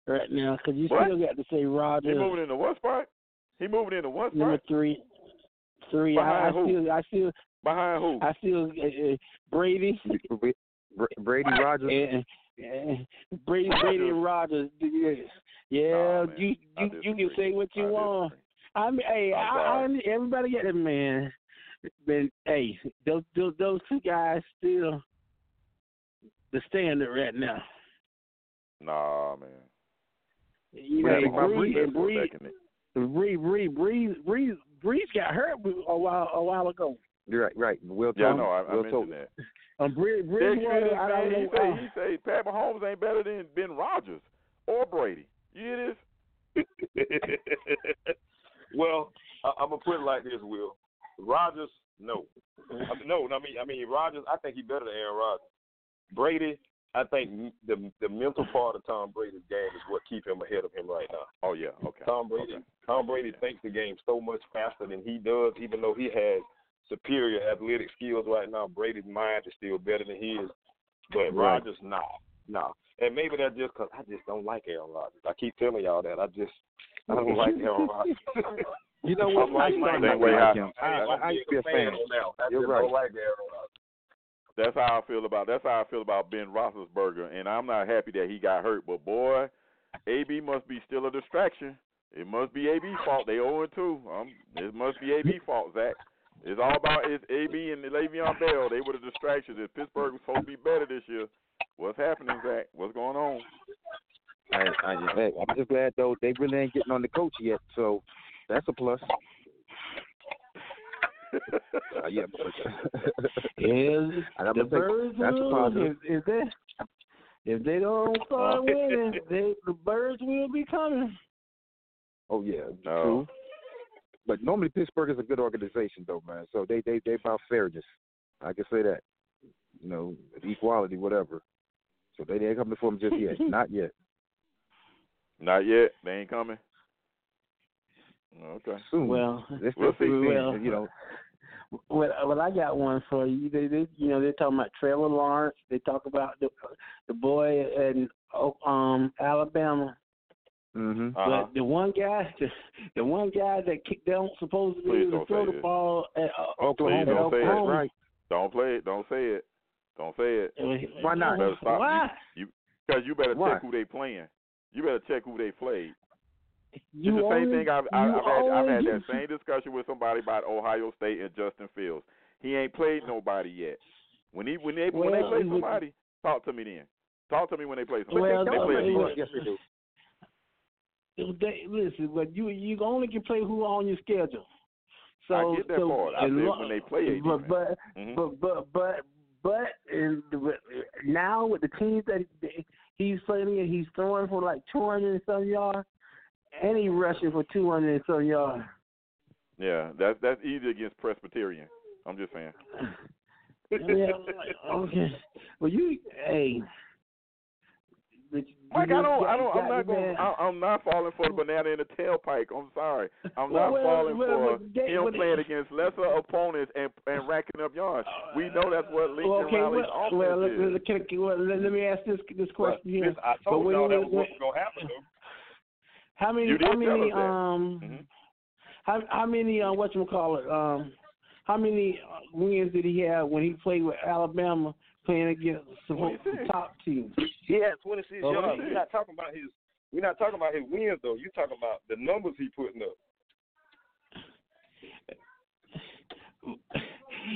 right now because you What? still got to say He Rodgers moving into what spot? He moving into what number spot? three three I, I Behind who? still I still Behind who? I still uh, uh, Brady Bra- Brady Rodgers. and, and Brady Brady and Rodgers yeah yeah Nah, you you you can say what you I want. I mean, hey, I'm I, I, everybody get it, man. But hey, those those those two guys still the standard right now. Nah, man. You Well, know, think Brees, Brees. and Brees, Back in it. Brees, Brees, Brees, Brees, Brees got hurt a while a while ago. You're right, right. Will Yeah, I Thomas. know. I, I Will mentioned Thomas. that. *laughs* Um, Brees, There Brees, you was, is, I don't man. He know. say uh, he say Pat Mahomes ain't better than Ben Rodgers or Brady. You hear this? *laughs* well, I, I'm gonna put it like this, Will. Rodgers, no. I mean, no, I mean, I mean Rodgers. I think he's better than Aaron Rodgers. Brady, I think the the mental part of Tom Brady's game is what keep him ahead of him right now. Oh yeah, okay. Tom Brady, Okay. Tom Brady thinks the game so much faster than he does, even though he has superior athletic skills right now. Brady's mind is still better than his, but Right. Rodgers, nah, nah. And maybe that's just because I just don't like Aaron Rodgers. I keep telling y'all that. I just I don't like *laughs* Aaron Rodgers. You know what? I'm like I started Mike. not to like Same him. I, I, I used to be a fan. now. I You're just right. don't like Aaron Rodgers. That's how I feel about that's how I feel about Ben Roethlisberger, and I'm not happy that he got hurt. But boy, AB must be still a distraction. It must be AB's fault. They 0 2. Um, it must be AB fault, Zach. It's all about it's AB and Le'Veon Bell. They were the distractions. If Pittsburgh was supposed to be better this year, what's happening, Zach? What's going on? I, I, I'm just glad though they really ain't getting on the coach yet, so that's a plus. Uh, yeah, is I gotta the think birds that's a will, positive. if, if they if they don't *laughs* start winning, they the birds will be coming. oh yeah, No. true. But normally Pittsburgh is a good organization though, man. So they they they about fairness. I can say that. You know, equality, whatever. So they ain't coming for them just yet. *laughs* Not yet. Not yet. They ain't coming. Okay. Soon. Well, They're we'll still see. Well, you know. Well, well, I got one for you. They, they, you know, they're talking about Trevor Lawrence. They talk about the the boy in oh, um Alabama. Mhm. Uh-huh. But the one guy, *laughs* the, the one guy that kick, don't supposed to be able to throw the this. ball at uh, Oklahoma. Please don't say it. Right. Don't play it. Don't say it. Don't say it. Why not? Better stop. Why? Because you better Why? check who they playing. You better check who they played. You it's the same only- thing. I've, I've, I've had. I've had that same discussion with somebody about Ohio State and Justin Fields. He ain't played nobody yet. When he when they when they play somebody, talk to me then. Talk to me when they play somebody. Well, they no, play was- Yes, they do. They, listen, but you you only can play who on your schedule. So I get that so, part. I and said when they play but but Mhm. but but but but the, now with the teams that he's playing in, he's throwing for like two hundred and some yards, and he rushing for two hundred and some yards. Yeah, that's that's easy against Presbyterian. I'm just saying. *laughs* yeah, okay. Well, you hey. Mike, I don't, I don't, I'm not the going. I, I'm not falling for the banana in the tailpipe. I'm sorry. I'm not well, falling well, for but they- him but they- playing against lesser opponents and and racking up yards. We uh, know that's what Lincoln Well, okay, Riley's well, offense well, let, is. let, can, can- let, let me ask this this question here. Listen, I told when y'all you- that was what was gonna happen. Though. How many? How many? us that. Um, Mhm. how how many? Uh, what you call it? Um, how many uh, wins did he have when he played with Alabama, playing against some top teams? He had 26 Oh, yards. We're not talking about his. We're not talking about his wins though. You're talking about the numbers he putting up.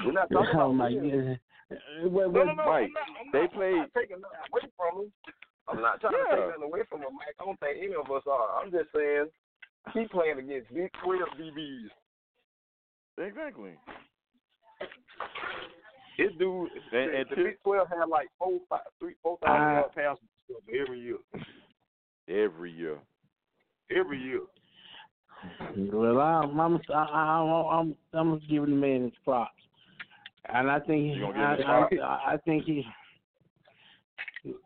We're not talking oh about my wins. goodness. Uh, Well, No, no, no. Mike, I'm not, I'm they not, played- I'm not taking away from him. I'm not trying to take nothing away from him, Mike. I don't think any of us are. I'm just saying he playing against Big 12 DBs. Exactly. This dude, And- the, and the Big 12 had like four, five, three, four thousand Uh, yard passes every year. Every year. Every year. well, I'm I'm I, I, I'm I'm giving the man his props, and I think You I, I. I, I think he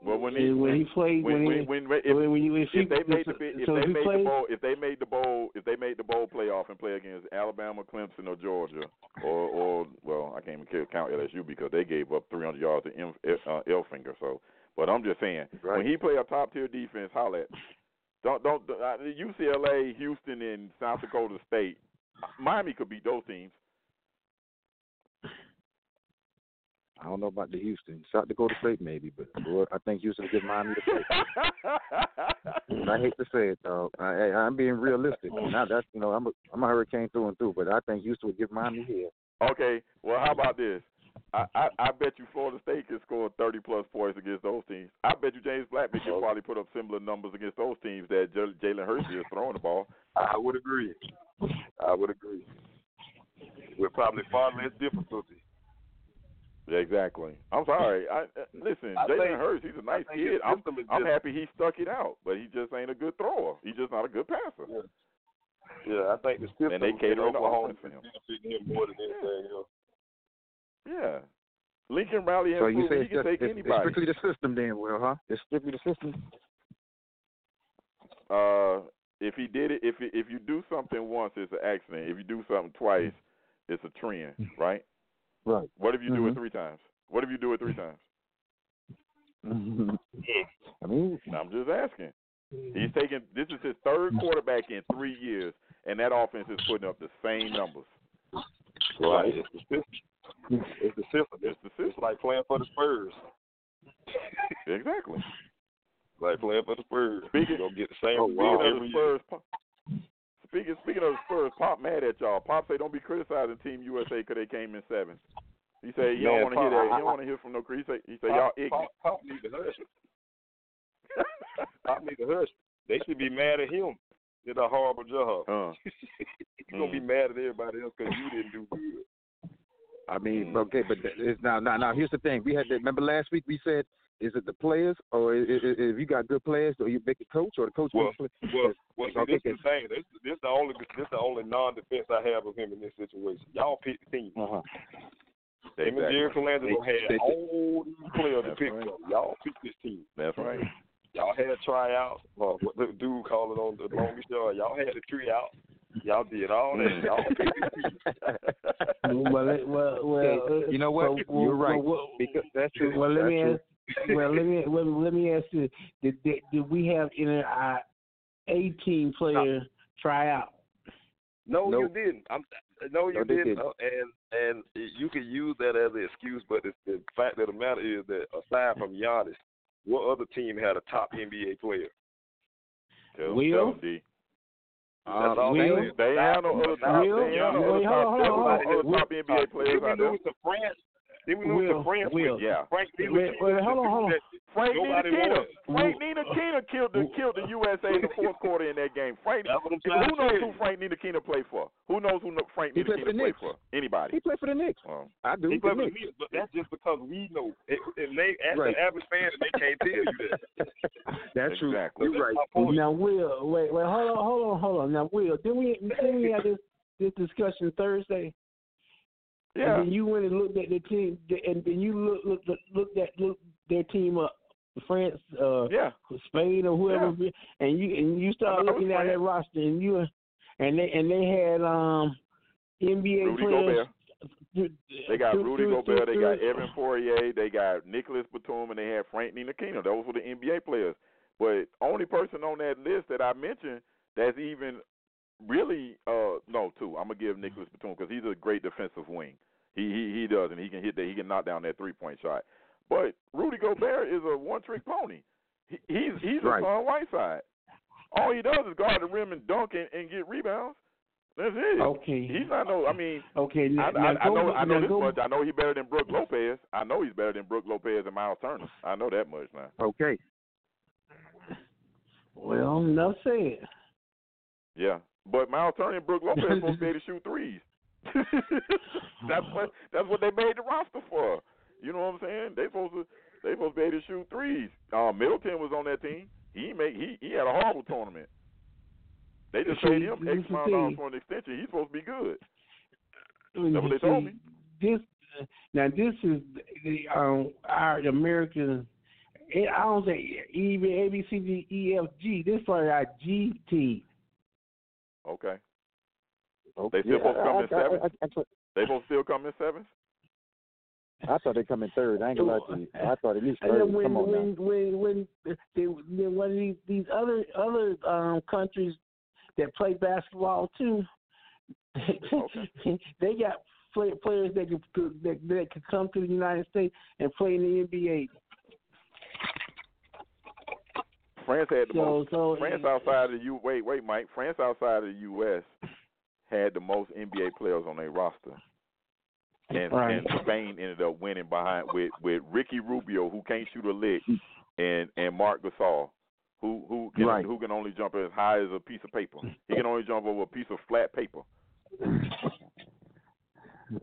Well, when he when he played when when, when, he when if, when, when you if, if they he, made the if so they made played, the bowl if they made the bowl if they made the bowl playoff and play against Alabama, Clemson, or Georgia, or or well, I can't even count LSU because they gave up 300 yards to M, uh, Ehlinger. So, but I'm just saying Right. when he play a top tier defense, holla at don't don't uh, UCLA, Houston, and South Dakota State. Miami could beat those teams. I don't know about the Houston, South Dakota State maybe, but boy, I think Houston will give Miami the play. I hate to say it, though. I, I, I'm being realistic. Now that's you know I'm a I'm a hurricane through and through, but I think Houston would give Miami here. Okay, well, how about this? I, I I bet you Florida State can score 30 plus points against those teams. I bet you James Blackman can oh. probably put up similar numbers against those teams that J- Jalen Hurts is throwing the ball. I would agree. I would agree. With probably far less difficulty. Exactly. I'm sorry. I uh, listen. I Jalen think- Hurts, he's a nice kid. I'm I'm happy he stuck it out, but he just ain't a good thrower. He's just not a good passer. Yeah. Yeah, I think the system And they cater the Oklahoma for him. is him more than anything else. Yeah. Lincoln Riley has So you say he can just, take it's, it's anybody. strictly the system then, Will, huh? It's strictly the system. uh, if he did it, if it, if you do something once, it's an accident. If you do something twice, it's a trend, right? Right. What if you do it Mhm. three times? What if you do it three times? *laughs* I mean, I'm just asking. He's taking this is his third quarterback in three years, and that offense is putting up the same numbers. Right. It's the system. It's the system. It's the It's system. like playing for the Spurs. Exactly. Like playing for the Spurs. Speaking- You're gonna get the same Oh, Speaking result of the every. Spurs, speaking speaking of the Spurs, Pop mad at y'all. Pop say don't be criticizing Team USA because they came in seventh. He say he Man, don't want to hear that. He I- don't want to hear from no critic. He say he say y'all Pop, ignorant. Pop, Pop need to hush. Pop need to hush. They should be mad at him. Did a horrible job. Uh, *laughs* He's gonna be mad at everybody else because you didn't do good. I mean, okay, but it's now, now, now. Here's the thing. We had to remember last week. We said, is it the players, or is, is, if you got good players, or you make the coach, or the coach Well, makes the play? Well, well, see, this is the thing. This, this the only this the only non-defense I have of him in this situation. Y'all pick the team. Uh-huh. Him and Jerry Colangelo had they- all these players to pick right. from. Y'all pick this team. That's right. Y'all had tryouts. Uh, what the dude called it on the longest yard. Y'all had the tree out. Y'all did all that. Mm. Y'all picked this team. *laughs* well, well, well, you know what? so, You're right. Well, Because that's true. well, let that's me true. ask. Well, let me well, let me ask you: Did did, did we have any our A team player try out? No, you didn't. I'm, no, you No, didn't. didn't. Uh, And and you can use that as an excuse, but the, the fact of the matter is that aside from Giannis, what other team had a top NBA player? Tell, Will? tell him, D. That's Uh, all Will? they They did. ain't had no other top, they had no other top, on, there hold was on, no other Will? top NBA players Then out we there. lose to France. Then we lose Will, to France. Will. Yeah. Frank Ntilikina Wait, wait, hold on, hold on. Frank Nobody Ntilikina. won. Frank Ntilikina killed the killed the USA in the *laughs* fourth quarter in that game. Frank, That's what I'm who knows who you. Frank Ntilikina played for? Who knows who Frank He played for played Knicks. for? Anybody? He played for the Knicks. Um, I do. He played for the Knicks. Knicks, but that's just because we know. It, and they, as Right. the average fan, they can't tell you that. *laughs* That's true. Exactly. You're right. Now, Will, wait, wait, hold on, hold on, hold on. Now, Will, didn't we didn't we have this this discussion Thursday? Yeah. And then you went and looked at the team, and then you looked looked looked at looked their team up, France, uh, Yeah. Spain, or whoever, and you and you started looking at that roster, and you and they and they had um NBA Rudy players. Gobert. They got Rudy Gobert, they got Evan Fournier, they got Nicolas Batum, and they had Frank Ntilikina. Those were the NBA players. But only person on that list that I mentioned that's even really uh no two. I'm gonna give Nicolas Batum because he's a great defensive wing. He he he does, and he can hit that. He can knock down that three point shot. But Rudy Gobert is a one trick pony. He, he's he's Right. a Son Whiteside. All he does is guard the rim and dunk and, and get rebounds. That's it. Okay. He's not no. I mean, Okay. I, Now, I, now I go, know. I know this go, much. I know he's better than Brooke Lopez. I know he's better than Brooke Lopez and Miles Turner. I know that much now. Okay. Well, enough said. Yeah, but Miles Turner and Brooke Lopez *laughs* supposed to be able to shoot threes. *laughs* that's what that's what they made the roster for. You know what I'm saying? They supposed to they supposed to be able to shoot threes. Uh, Middleton was on that team. He made he he had a horrible tournament. They just paid him X amount of dollars for an extension. He's supposed to be good. That's what they told me. This now this is the um our American. I don't say even A B C D E F G. This is our G team. Okay, okay. They still supposed to come in I, I, seven? I, I, they supposed to still come in seventh. I, I thought they come in third. I ain't gonna lie to you. I thought at least And third. then when Come on when now. when when they, then one these these other other um countries that play basketball too, *laughs* they got play, players that can that, that can come to the United States and play in the NBA. France had the So most. so France outside of the U. Wait, wait, Mike. France outside of the U.S. had the most NBA players on their roster, and, Right. and Spain ended up winning behind with with Ricky Rubio, who can't shoot a lick, and and Marc Gasol, who who can Right. who can only jump as high as a piece of paper. He can only jump over a piece of flat paper.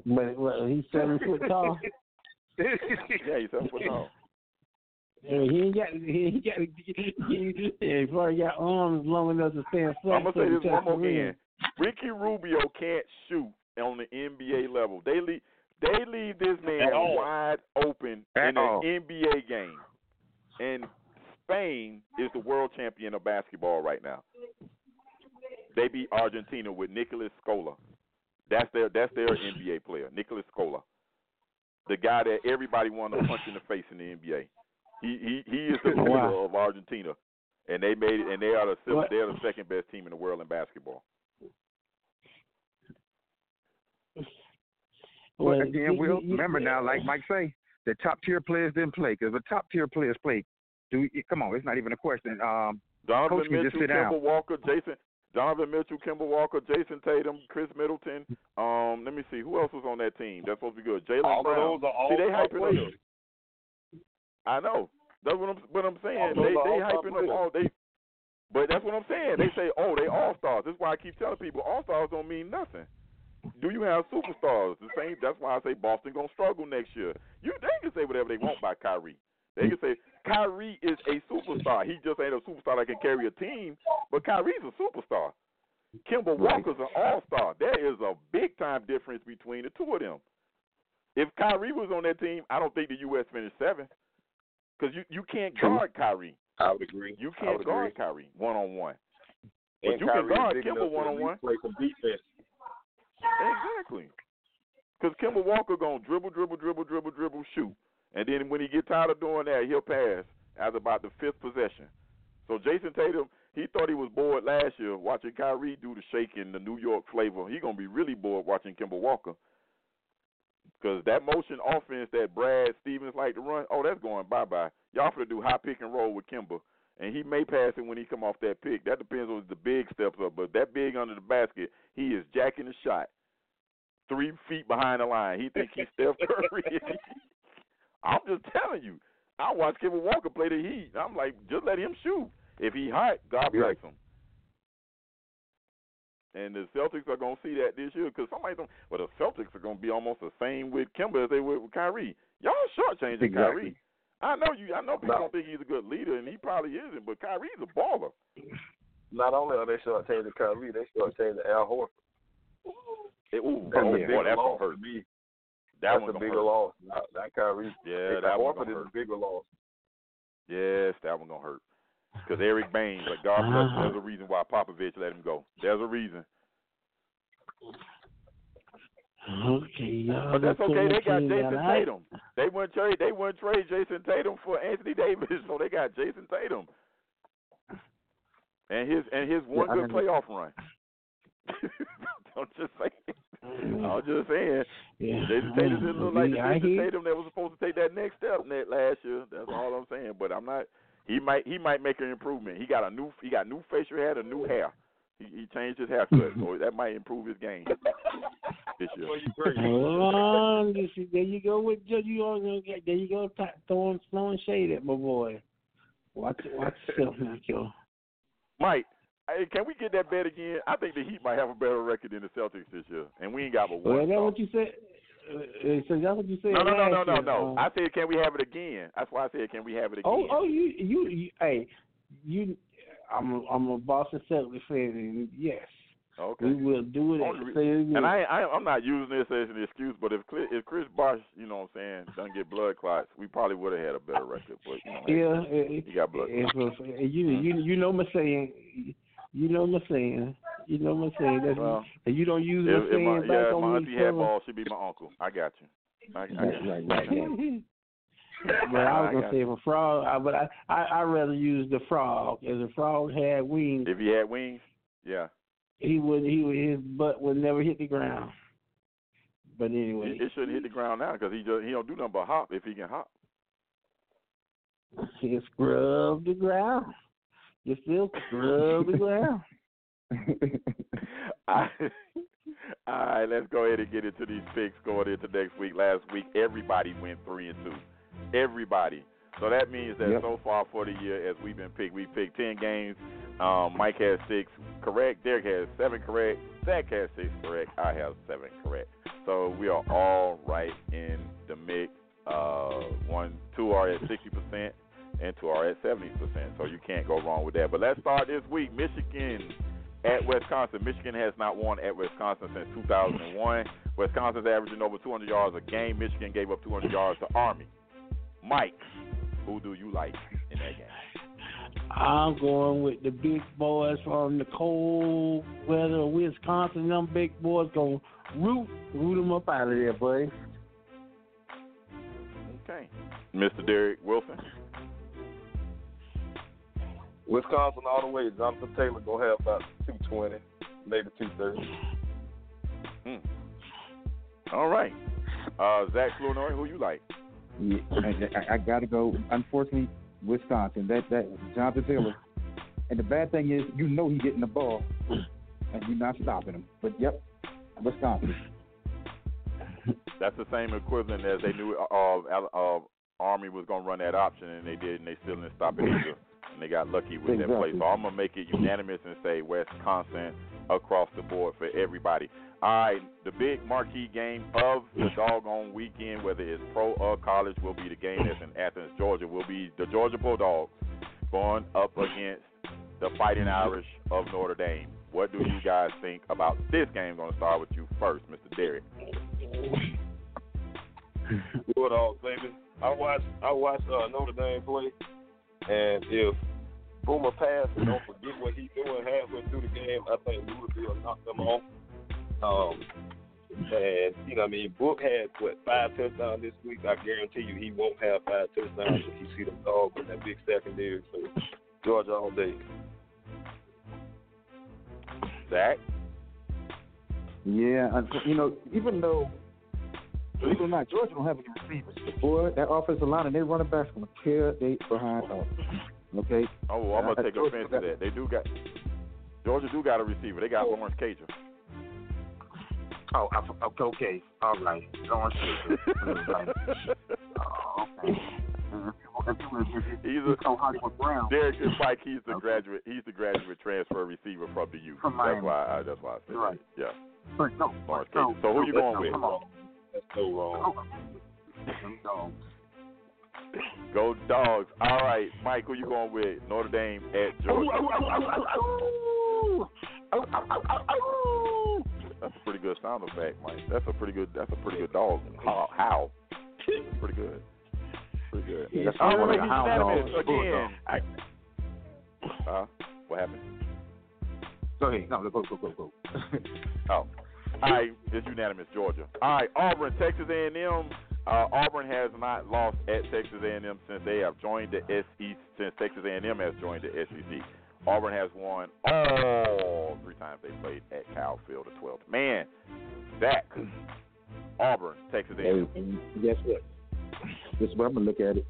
But well, he's seven foot tall. *laughs* Yeah, he's seven foot tall. And he ain't got he ain't got he, he probably got arms long enough to stand flat. I'm gonna say this one more again. Ricky Rubio can't shoot on the NBA level. They leave they leave this man At all. wide open At in all. an NBA game. And Spain is the world champion of basketball right now. They beat Argentina with Nicolas Scola. That's their that's their NBA player, Nicolas Scola. The guy that everybody wanted to punch in the face in the NBA. He he he is the *laughs* leader Wow. of Argentina. And they made it and they are the What? they are the second best team in the world in basketball. But Well, again, you- Will, you- remember now, like Mike say, the top tier players didn't play because the top tier players play. Do come on, it's not even a question. Um, Donovan Coach Mitchell, sit down. Kemba Walker, Jason Donovan Mitchell, Kemba Walker, Jayson Tatum, Khris Middleton. Um, let me see who else was on that team. That's supposed to be good. Jalen All Brown. those are all See, they hyping players. I know. That's what I'm. What I'm saying. They they hyping up all they. But that's what I'm saying. They say, oh, they all stars. That's why I keep telling people, all stars don't mean nothing. Do you have superstars? The same. That's why I say Boston gonna struggle next year. You they can say whatever they want by Kyrie. They can say Kyrie is a superstar. He just ain't a superstar that can carry a team. But Kyrie's a superstar. Kemba Walker's an all star. There is a big time difference between the two of them. If Kyrie was on that team, I don't think the U.S. finished seventh. Because you, you can't guard Kyrie. I would agree. You can't guard agree. Kyrie one on one. But you can Kyrie is guard enough to at one-on-one. Play some defense. Exactly. Because Kemba Walker gonna dribble, dribble, dribble, dribble, dribble, shoot, and then when he get tired of doing that, he'll pass as about the fifth possession. So Jayson Tatum, he thought he was bored last year watching Kyrie do the shaking, the New York flavor. He gonna be really bored watching Kemba Walker. Because that motion offense that Brad Stevens like to run, oh, that's going bye bye. Y'all finna do high pick and roll with Kemba, and he may pass it when he come off that pick. That depends on if the big steps up, but that big under the basket, he is jacking the shot three feet behind the line. He thinks he's Steph *laughs* Curry. *laughs* I'm just telling you. I watched Kevin Walker play the Heat. I'm like, just let him shoot. If he hot, God bless him. And the Celtics are gonna see that this year because somebody don't. Well, the Celtics are gonna be almost the same with Kemba as they were with Kyrie. Y'all shortchanging Exactly. Kyrie. I know you. I know people No. don't think he's a good leader, and he probably isn't. But Kyrie's a baller. Not only are they shortchanging Kyrie, they shortchanging Al Horford. It, ooh, That's oh, a boy, bigger that's loss hurt. to me. That That's a bigger hurt. loss. Not, not Kyrie. Yeah, Hey, that Horford gonna is hurt. a bigger loss. Yes, that one gonna hurt. Because Eric Baines, like God bless him, there's a reason why Popovich let him go. There's a reason. Okay, y'all. But that's okay. They got Jayson Tatum. They wouldn't trade. They wouldn't trade Jayson Tatum for Anthony Davis, *laughs* so they got Jayson Tatum. And his and his one I good playoff run. *laughs* I'm just saying. I'm just saying. Yeah. Jayson Tatum didn't look like the Jayson Tatum that was supposed to take that next step last year. That's all I'm saying. But I'm not. He might. He might make an improvement. He got a new. He got new facial hair, a new hair. He, he changed his haircut, mm-hmm. so that might improve his game *laughs* this year. Well, you bring Hold on, you see, there you go with you. you go, There you go, t- throwing throwing shade at my boy. Watch watch yourself now, Joe. Mike, hey, can we get that bet again? I think the Heat might have a better record than the Celtics this year, and we ain't got but one. is that so- what you said? Uh, uh, so that's what you said. no, no, no, no, no, no. Um, I said, can we have it again? That's why I said, can we have it again? Oh, oh, you, you, you, hey, you. I'm, a, I'm a Boston Celtics fan, and yes, okay. we will do it. Only re- Say it again. And I, I, I'm not using this as an excuse, but if Chris, if Chris Bosh, you know what I'm saying, doesn't get blood clots, we probably would have had a better record. But you know, hey, yeah, it, he got blood clots. if, you you you know my saying, you know my saying, you know my saying. That's Well, and you don't use If, if saying my, back yeah, if on my auntie had balls, she'd be my uncle. I got you. I, I Right, got you. right, right, right. *laughs* but I was I gonna say if a frog, I, but I I I rather use the frog. If the frog had wings, If he had wings, yeah. he would he would his butt would never hit the ground. But anyway, It, it shouldn't hit the ground now because he just he don't do nothing but hop if he can hop. he scrub the ground. You still scrub the ground. *laughs* All right, let's go ahead and get into these picks going into next week. Last week, everybody went three and two. Everybody. So that means that Yep. so far for the year, as we've been picked, we picked ten games. Um, Mike has six correct. Derek has seven correct. Zach has six correct. I have seven correct. So we are all right in the mix. Uh, one, two are at sixty percent, and two are at seventy percent. So you can't go wrong with that. But let's start this week. Michigan at Wisconsin. Michigan has not won at Wisconsin since 2001. Wisconsin's averaging over 200 yards a game. Michigan gave up 200 yards to Army. Mike, who do you like in that game? I'm going with the big boys from the cold weather of Wisconsin. Them big boys gonna root root them up out of there, buddy. Okay. Mr. Derek Wilson. Wisconsin all the way. Jonathan Taylor gonna have about two twenty, maybe two thirty. Hmm. All right. Uh, Zach Flournoy, who you like? Yeah, I, I, I got to go. Unfortunately, Wisconsin. That that Jonathan Taylor. And the bad thing is, you know he's getting the ball, and you're not stopping him. But yep, Wisconsin. That's the same equivalent as they knew uh, uh, Army was going to run that option, and they did, and they still didn't stop it either. And they got lucky with that play. So I'm going to make it unanimous and say Wisconsin across the board for everybody. All right, the big marquee game of the doggone weekend, whether it's pro or college, will be the game that's in Athens, Georgia. Will be the Georgia Bulldogs going up against the Fighting Irish of Notre Dame. What do you guys think about this game? going to start with you first, Mr. Derek. Bulldogs, baby. I watched I watched uh, Notre Dame play, and if Boomer pass and don't forget what he's doing halfway through the game, I think Louisville knocked them off. Um, and you know, I mean, Book had what five touchdowns this week. I guarantee you, he won't have five touchdowns if you see them dogs with that big secondary. So Georgia all day. Zach? Yeah, you know, even though believe it or not, Georgia don't have any receivers. Boy, that offensive line and they running backs gonna tear they behind up. Okay, Oh, I'm Uh, gonna take Georgia offense to that. They do got Georgia do got a receiver. They got Lawrence Cager. Oh, I, okay, okay, all right. Lawrence Taylor. *laughs* oh, okay. If you was- if you- He's a Hollywood Brown. Derek is like he's the Okay. graduate. He's the graduate transfer receiver from the U. From that's Miami. why. I, that's why I said Right. that. Yeah. But no, Lawrence no, Cager. So who no, you going no, with? That's so wrong. Them dogs. Go dogs. All right, Mike. Who you going with? Notre Dame at Georgia. That's a pretty good sound effect, Mike. That's a pretty good. That's a pretty good dog. How? How? Pretty good. Pretty good. Yeah, right, like a hound unanimous dog. again. Uh, what happened? Go ahead. No, go, go, go, go. Oh, right. It's unanimous, Georgia. All right, Auburn, Texas A&M. Uh, Auburn has not lost at Texas A&M since they have joined the SEC. Since Texas A&M has joined the SEC, Auburn has won all three times they played at Kyle Field the 12th. Man, Zach, Auburn, Texas A&M. Hey, and guess what? This is where I'm gonna look at it.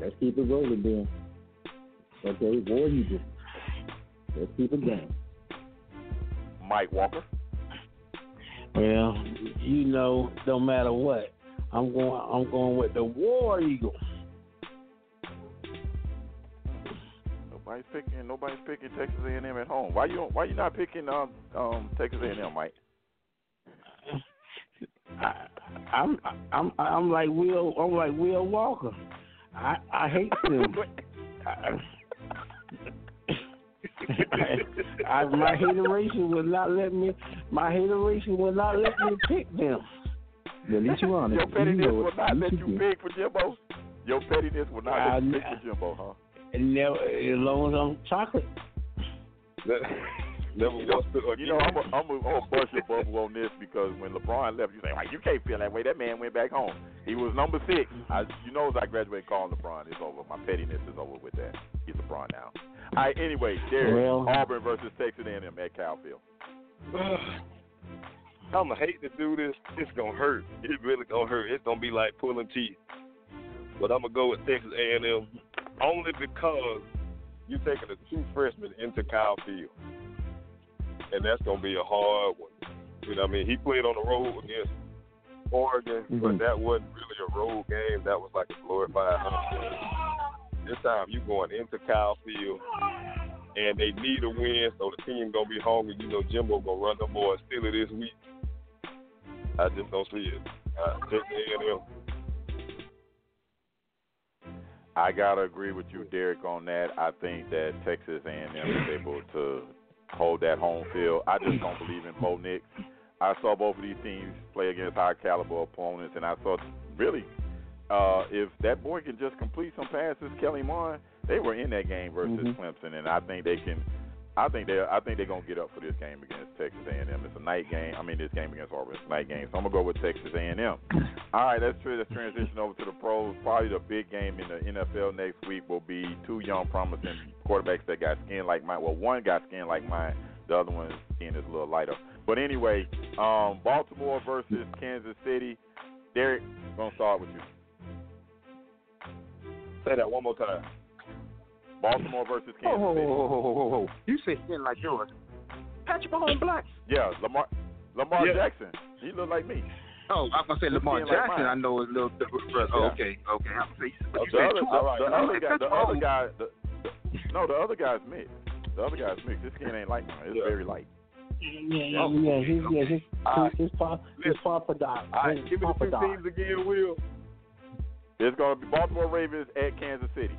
Let's keep it rolling, then. Okay, War Eagle. Let's keep it going. Mike Walker. Well, you know, no matter what, I'm going. I'm going with the War Eagle. Nobody's picking. Nobody's picking Texas A&M at home. Why you? Why you not picking um, um Texas A&M, Mike? I, I'm I'm I'm like Will. I'm like Will Walker. I I hate them. *laughs* I, I, my hateration will not let me. My hateration will not let me pick them. At least you honest. Your pettiness you know will not let you pick for Jimbo. Your pettiness will not let you pick for Jimbo, huh? And never, as long as I'm chocolate. *laughs* That, never once put You know, I'm gonna I'm a, I'm a bust your bubble on this because when LeBron left, you say, "Like you can't feel that way." That man went back home. He was number six. I, you know, as I graduated calling LeBron, it's over. My pettiness is over with that. He's LeBron now. All right. Anyway, Derek, Well- Auburn versus Texas A&M at Kyle Field. *sighs* I'm gonna hate to do this. It's gonna hurt. It really gonna hurt. It's gonna be like pulling teeth. But I'm gonna go with Texas A&M only because you're taking the two freshmen into Kyle Field, and that's gonna be a hard one. You know, what I mean, he played on the road against Oregon, but Mhm. that wasn't really a road game. That was like a glorified home game. This time you're going into Kyle Field, and they need a win, so the team gonna be hungry. You know, Jimbo gonna run the ball still it this week. I just don't see it. Uh, Texas A&M. I gotta agree with you, Derek, on that. I think that Texas A&M is able to hold that home field. I just don't believe in Bo Nix. I saw both of these teams play against high caliber opponents, and I saw really uh, if that boy can just complete some passes, Kellen Mond, they were in that game versus Mhm. Clemson, and I think they can. I think they I think they're gonna get up for this game against Texas A&M. It's a night game. I mean, this game against Auburn is a night game, so I'm gonna go with Texas A&M. *clears throat* All right, let's, tra- let's transition over to the pros. Probably the big game in the NFL next week will be two young promising quarterbacks that got skin like mine. Well, one got skin like mine. The other one's skin is a little lighter. But anyway, um, Baltimore versus Kansas City. Derek, gonna start with you. Say that one more time. Baltimore versus Oh, Kansas City. ho, ho, ho, ho, ho. You say skin like yours. Patrick Mahomes black. Yeah, Lamar Lamar Yeah. Jackson. He look like me. Oh, I'm gonna say Lamar Skin like Jackson. I know a little different. Oh, okay, okay. I'm gonna say, but The other, two. the, the other guy, the other guy, the, the, no, the other guy's mixed. The other guy's mixed. His skin ain't like mine. It's Yeah. very light. Yeah, yeah, oh. yeah. His, yeah, his, All right. his, his, pop, his papa died. All right, give me the two teams again, Will. It's gonna be Baltimore Ravens at Kansas City.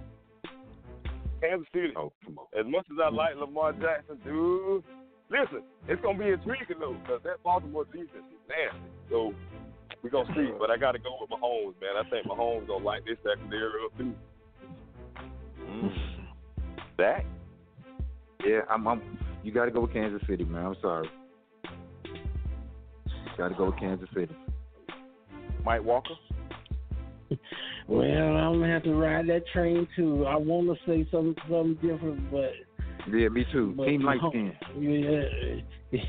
Kansas City. Oh, come on. As much as I like Lamar Jackson, dude, listen, it's gonna be intriguing though, because that Baltimore defense is nasty. So we're gonna see. But I got to go with Mahomes, man. I think Mahomes gonna light this secondary up too. Mm. That Yeah, I'm. I'm you got to go with Kansas City, man. I'm sorry. Got to go with Kansas City. Mike Walker. *laughs* Well, I'm gonna have to ride that train too. I want to say something, something different, but Yeah, me too. but Team light Mahomes- skin. *laughs* Yeah.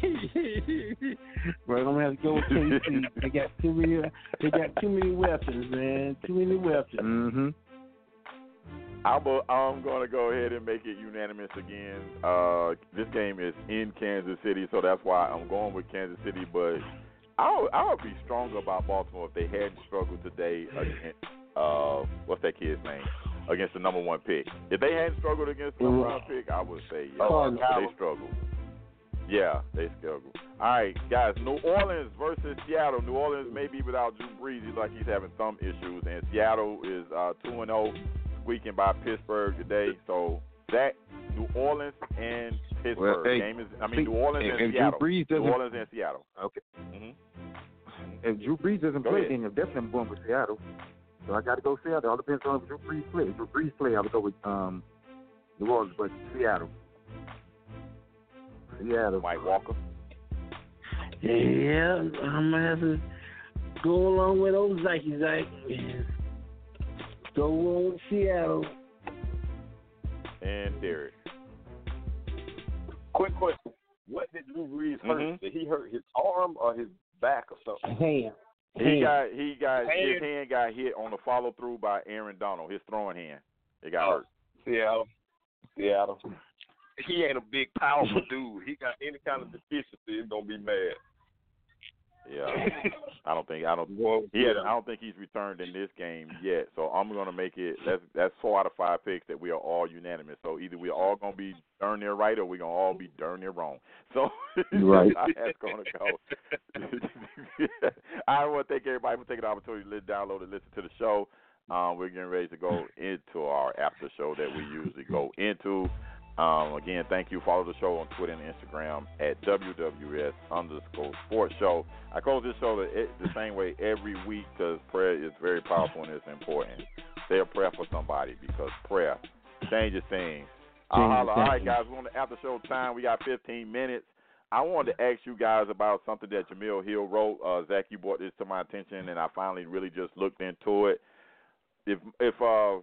well, I'm gonna have to go with KC. They got too many. They got too many weapons, man. Too many weapons. Mm-hmm. I'm, a, I'm going to go ahead and make it unanimous again. Uh, this game is in Kansas City, so that's why I'm going with Kansas City. But I would, I would be stronger about Baltimore if they hadn't struggled today against uh, what's that kid's name against the number one pick. If they hadn't struggled against the number one pick, I would say yeah, Oh, they struggled. Yeah, they struggled. All right, guys. New Orleans versus Seattle. New Orleans may be without Drew Brees. He's like he's having thumb issues, and Seattle is uh, two and zero squeaking by Pittsburgh today. So that New Orleans and Pittsburgh Well, hey, game is. I mean, see, New Orleans if- and if Drew Seattle. Brees New doesn't- Orleans and Seattle. Okay. hmm If Drew Brees doesn't Go play, ahead. then I'm definitely going with Seattle. So I got to go Seattle. It all depends on if Drew Brees play. If Drew Brees play, I would go with um, New Orleans, but Seattle. Seattle. Mike Walker. Yeah, I'm gonna have to go along with old Zyke Zyke. Go on with Seattle. and Derek. Quick question: What did Drew Brees hurt? Mhm. Did he hurt his arm or his back or something? Hand. He got he got his Hand. hand got hit on the follow through by Aaron Donald. His throwing hand. It got Oh. hurt. Seattle. Seattle. he ain't a big powerful dude. He got any kind of deficiency, he's gonna be mad. Yeah, *laughs* I don't think I don't. Well, He had, I don't think he's returned in this game yet. So I'm gonna make it. That's that's four out of five picks that we are all unanimous. So either we're all gonna be darn near right, or we're gonna all be darn near wrong. *laughs* So Right. *laughs* that's gonna go. I want to thank everybody for taking the opportunity to download and listen to the show. Um, we're getting ready to go into our after show that we usually go into. Um, again, thank you. Follow the show on Twitter and Instagram at WWS underscore sports show. I close this show the, the same way every week because prayer is very powerful and it's important. Say a prayer for somebody because prayer changes things. I'll Changes holler. All right, guys, we're on the after show time. We got 15 minutes. I wanted to ask you guys about something that Jemele Hill wrote. Uh, Zach, you brought this to my attention, and I finally really just looked into it. If if uh,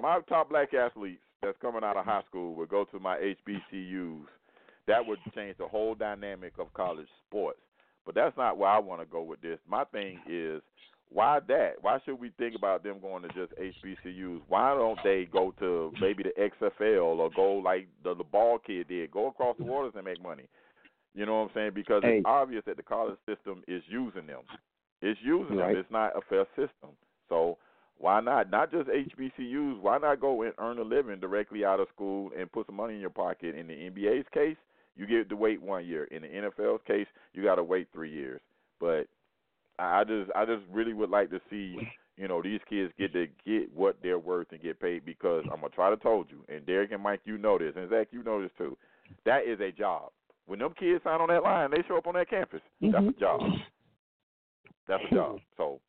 my top black athletes that's coming out of high school would go to my HBCUs, that would change the whole dynamic of college sports. But that's not where I want to go with this. My thing is, why that? Why should we think about them going to just HBCUs? Why don't they go to maybe the XFL or go like the, the ball kid did, go across the waters and make money? You know what I'm saying? Because Hey. it's obvious that the college system is using them. It's using Right. them. It's not a fair system. So why not? Not just HBCUs. Why not go and earn a living directly out of school and put some money in your pocket? In the NBA's case, you get to wait one year. In the NFL's case, you got to wait three years. But I I just, I just really would like to see, you know, these kids get to get what they're worth and get paid because I'm gonna try to told you, and Derek and Mike, you know this, and Zach, you know this too. That is a job. When them kids sign on that line, they show up on that campus. That's a mm-hmm. job. That's a job. So,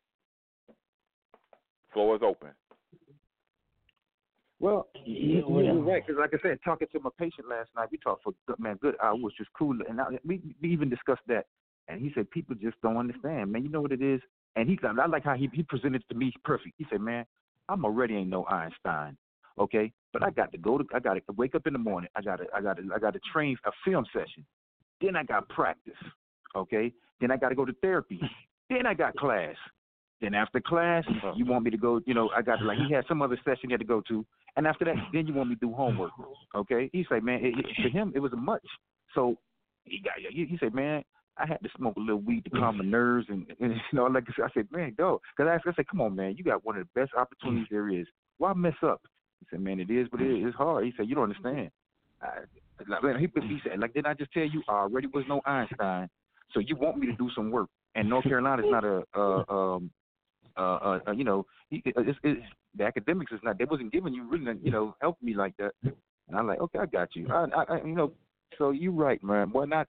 floor is open. Well, you, you- you're right. Because like I said, talking to my patient last night, we talked for man, good hours, just cool. And I, we, we even discussed that. And he said people just don't understand, man. You know what it is? And he, I like how he he presented it to me perfect. He said, man, I'm already ain't no Einstein, okay? But I got to go to, I got to wake up in the morning. I got to, I got to, I got to train a film session. Then I got practice, okay? Then I got to go to therapy. Then I got class. Then after class, you want me to go, you know, I got to, like, he had some other session he had to go to. And after that, then you want me to do homework, okay? He said, man, it, it, for him, it was a much. So he got, he, he said, man, I had to smoke a little weed to calm my *laughs* nerves, and, and you know, like I said, I said, man, dog, because I, I said, come on, man, you got one of the best opportunities there is. Why mess up? He said, man, it is, but it is. It's hard. He said, you don't understand. I, like, he, he said, like, didn't I just tell you I already was no Einstein? So you want me to do some work? And North Carolina's not a, uh, um, uh, uh, uh, you know, he- it's, it's, the academics is not. They wasn't giving you really, you know, helping me like that. And I'm like, okay, I got you. I, I, you know, so you right, man. Why not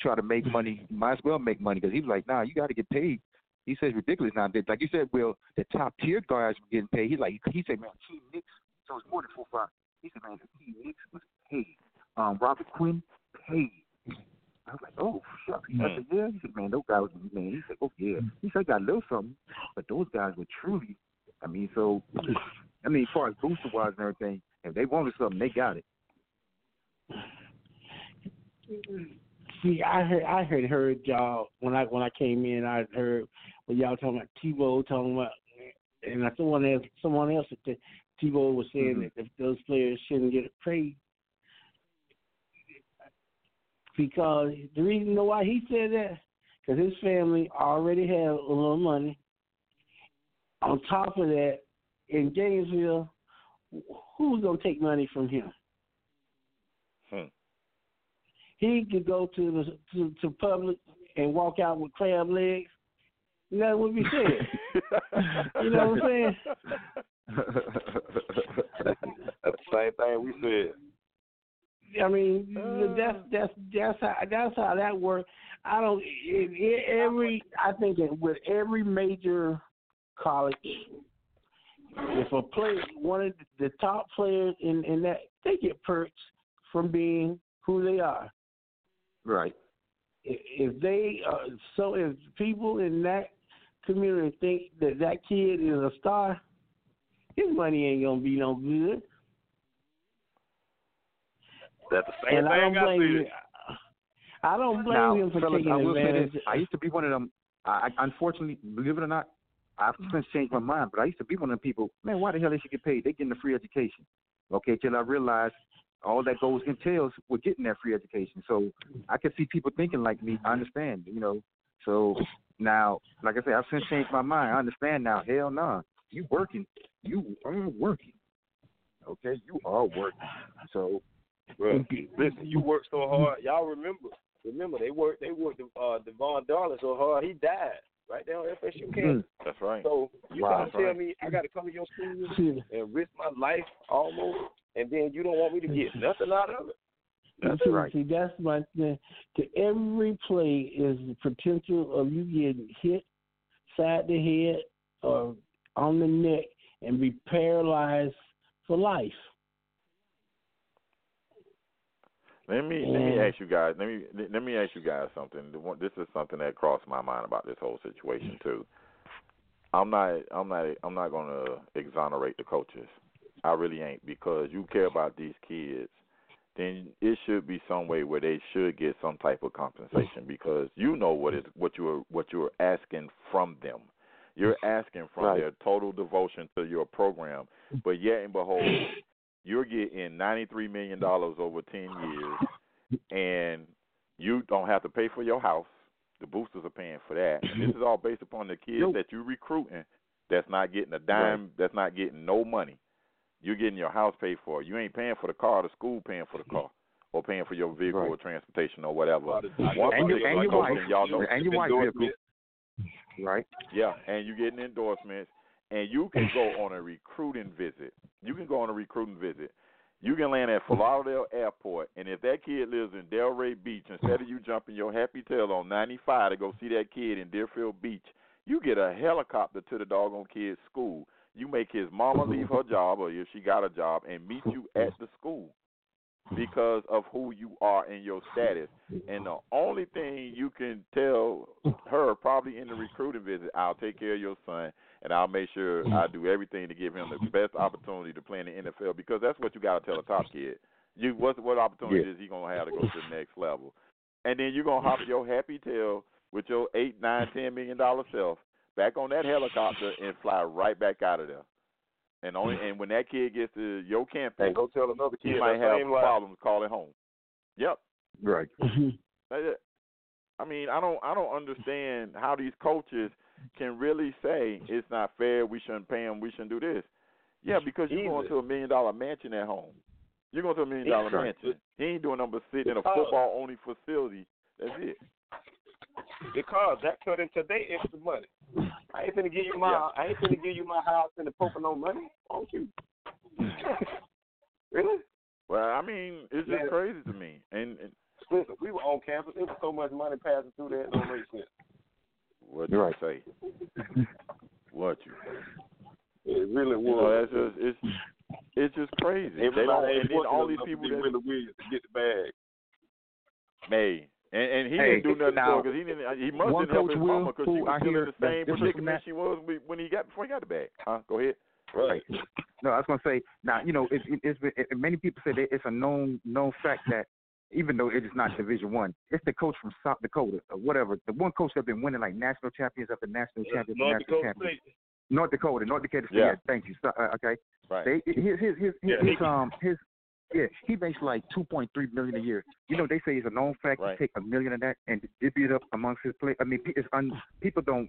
try to make money? Might as well make money because he was like, nah, you got to get paid. He says ridiculous now. Like you said, Will, the top tier guys were getting paid. He's like, he said, man, T. Nix, so it's more than four five. He said, man, T. Nix was paid. Um, Robert Quinn paid. I was like, oh, shucks. I said, yeah. He said, man, those guys, man. He said, oh, yeah. He said, I got a little something, but those guys were truly, I mean, so, I mean, as far as booster wise and everything, if they wanted something, they got it. See, I heard I heard heard y'all when I when I came in. I heard when y'all talking about Tebow talking about, and I someone else someone else said Tebow was saying Mhm. that if those players shouldn't get paid because the reason why he said that because his family already had a little money. On top of that, in Gainesville, who's gonna take money from him? Hmm. he could go to the to, to Publix and walk out with crab legs. That would be said. You know what I'm saying? *laughs* That's the same thing we said. I mean, that's that's that's how that's how that works. I don't. It, it, every I think that with every major college, if a player, one of the top players in in that, they get perks from being who they are. right. if if they uh, so if people in that community think that that kid is a star, his money ain't gonna be no good. That's the same and I don't thing I blame said. him. I don't blame now, him for fellas, taking I will say this. I used to be one of them. I, I unfortunately, believe it or not, I've since changed my mind. But I used to be one of them people. Man, why the hell they should get paid? They're getting a free education. Okay, till I realized all that goes entails with getting that free education. So I can see people thinking like me. I understand, you know. So now, like I said, I've since changed my mind. I understand now. Hell no, nah. you working, you are working. Okay, you are working. So, bro, listen, you work so hard. Y'all remember? Remember they worked. They worked uh, Devaughn Darling so hard he died right there on FSU campus. That's right. So you Wow. gotta tell me I got to come to your school and risk my life almost, and then you don't want me to get nothing out of it. That's see, right. See, that's my thing. To every play is the potential of you getting hit side the head or on the neck and be paralyzed for life. Let me let me ask you guys. Let me let me ask you guys something. This is something that crossed my mind about this whole situation too. I'm not I'm not I'm not going to exonerate the coaches. I really ain't because you care about these kids. Then it should be some way where they should get some type of compensation because you know what is what you are what you are asking from them. You're asking from Right. their total devotion to your program, but yet and behold, you're getting ninety three million dollars over ten years, *laughs* and you don't have to pay for your house. The boosters are paying for that. And This is all based upon the kids Nope. that you're recruiting. That's not getting a dime. That's not getting no money. You're getting your house paid for. You ain't paying for the car. The school paying for the car, or paying for your vehicle Right. or transportation or whatever. I Once And you your- and your wife. y'all know and your wife vehicle, right? yeah, and you're getting endorsements, and you can go *laughs* on a recruiting visit. You can go on a recruiting visit. You can land at Lauderdale Airport, and if that kid lives in Delray Beach, instead of you *laughs* jumping your happy tail on 95 to go see that kid in Deerfield Beach, you get a helicopter to the doggone kid's school. You make his mama leave her *laughs* job, or if she got a job, and meet you at the school because of who you are and your status. And the only thing you can tell her, probably in the recruiting visit, I'll take care of your son, and I'll make sure mm. I do everything to give him the best opportunity to play in the NFL because that's what you got to tell a top kid. You what what opportunity Yeah. is he gonna have to go to the next level? And then you're gonna hop your happy tail with your eight, nine, ten million dollar self back on that helicopter and fly right back out of there. And only and when that kid gets to your campus, And go tell another he kid might that have same lie. problems calling home. Yep. Right. Mm-hmm. I mean, I don't I don't understand how these coaches can really say it's not fair. We shouldn't pay him. We shouldn't do this. Yeah, because you're going to a million dollar mansion at home. You're going to a million dollar mansion. He ain't doing nothing but sitting in a football only facility. That's it. Because that cut into their extra money. I ain't gonna give you my Yeah. I ain't gonna give you my house and the Pocono money. Won't you? *laughs* really? Well, I mean, it's just Yeah. crazy to me. And, and Listen, we were on campus. There was so much money passing through there. It don't make sense. What you Right. say? *laughs* What you say? It really You know, was. that's just it's it's just crazy. They don't. And then all these people be that Willie Williams to get the bag. Hey, and, and he Hey, didn't do nothing now, because he didn't. He must one didn't help coach his will, mama because she was I still hear in the same different predicament that- she was when- when he got before he got the bag. Huh? Go ahead. Right. No, I was gonna say now. You know, it, it, it's it, many people say that it's a known known fact that even though it is not Division One, it's the coach from South Dakota or whatever. The one coach that's been winning like national champions after national champions, North national Dakota champions. State. North Dakota, North Dakota State. Yeah. Yeah. Thank you. So, uh, okay. Right. They his his his, his, Yeah, his um his yeah he makes like two point three million a year. You know they say it's a known fact. Right. He take a million of that and distribute it up amongst his play. I mean, it's un, people don't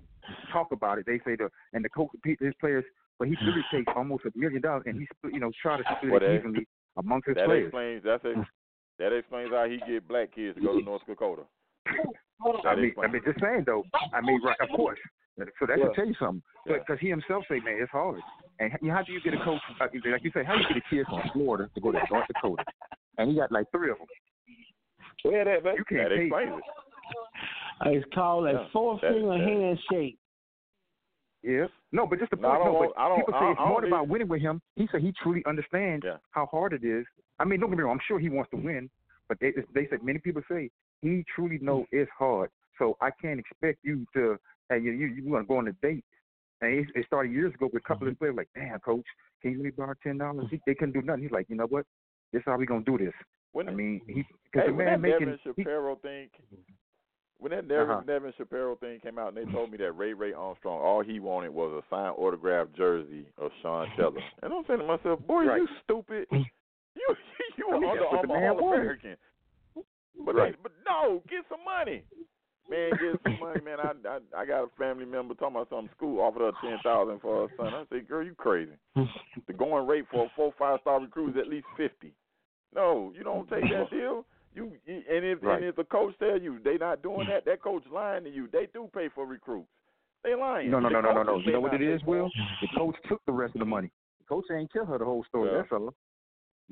talk about it. They say the and the coach his players, but he really takes almost a million dollars and he's you know try to *sighs* split Well, it evenly amongst his that players. explains that's a, that explains how he get black kids to go to North Dakota. I mean, I mean, just saying though. I mean, right? Of course. So that Yeah. should tell you something. Yeah. Because he himself say, man, it's hard. And how do you get a coach uh, like you say? How do you get a kid from Florida to go to North Dakota? And he got like three of them. Where that, man? You can't That explains it. It's called a Yeah, four finger handshake. Yeah. No, but just the No, I point. don't No, want- but I don't- people say I- it's I more about winning with him. He said he truly understands Yeah. how hard it is. I mean, don't get me wrong. I'm sure he wants to win, but they they said many people say he truly know mm. it's hard. So I can't expect you to. Hey, you you, you want to go on a date? And it, it started years ago with a couple of mm-hmm. players like, damn, coach, can you let me borrow ten dollars? Mm. They couldn't do nothing. He's like, you know what? This is how we gonna do this. When, I mean, he because hey, the man that making Nevin he, Shapiro thing, mm-hmm. when that Nevin, Uh-huh. Nevin Shapiro thing came out, and they told me that Ray Ray Armstrong, all he wanted was a signed autographed jersey of Sean Taylor, and I'm saying to myself, boy, Right. you stupid. Mm. You You *laughs* you I were mean, under the Armour All. American. But Right. but no, get some money. Man, get some money, man. I, I I got a family member talking about something. School offered her ten thousand for her son. I said, girl, you crazy. *laughs* The going rate for a four five star recruit is at least fifty. No, you don't take that *laughs* deal. You and if Right. and if the coach tell you they not doing that, that coach lying to you. They do pay for recruits. They lying. No, no, The no, no, no, no. You know what it is, Will? The coach took the rest of the money. The coach ain't tell her the whole story. Yeah. That's all.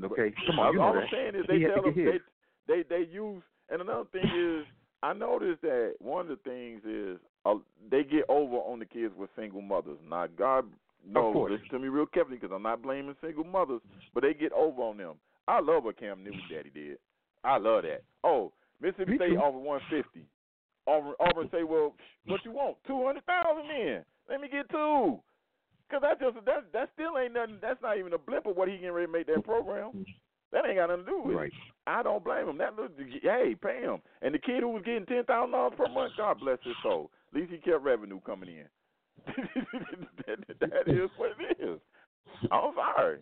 Okay, come on, you know all that. I'm saying is they He tell them they, they they use and another thing is I noticed that one of the things is uh, they get over on the kids with single mothers. Now God knows, course. listen to me real carefully because I'm not blaming single mothers, but they get over on them. I love what Cam Newton *sighs* daddy did. I love that. Oh, Mississippi Me State too. offer 150. Auburn, Auburn say, well, what you want? 200,000 then. Let me get two. Cause that just that that still ain't nothing. That's not even a blip of what he getting ready to make that program. That ain't got nothing to do with it. I don't blame him. That little, hey, pay him. And the kid who was getting ten thousand dollars per month, God bless his soul. At least he kept revenue coming in. that, *laughs* that is what it is. I'm sorry.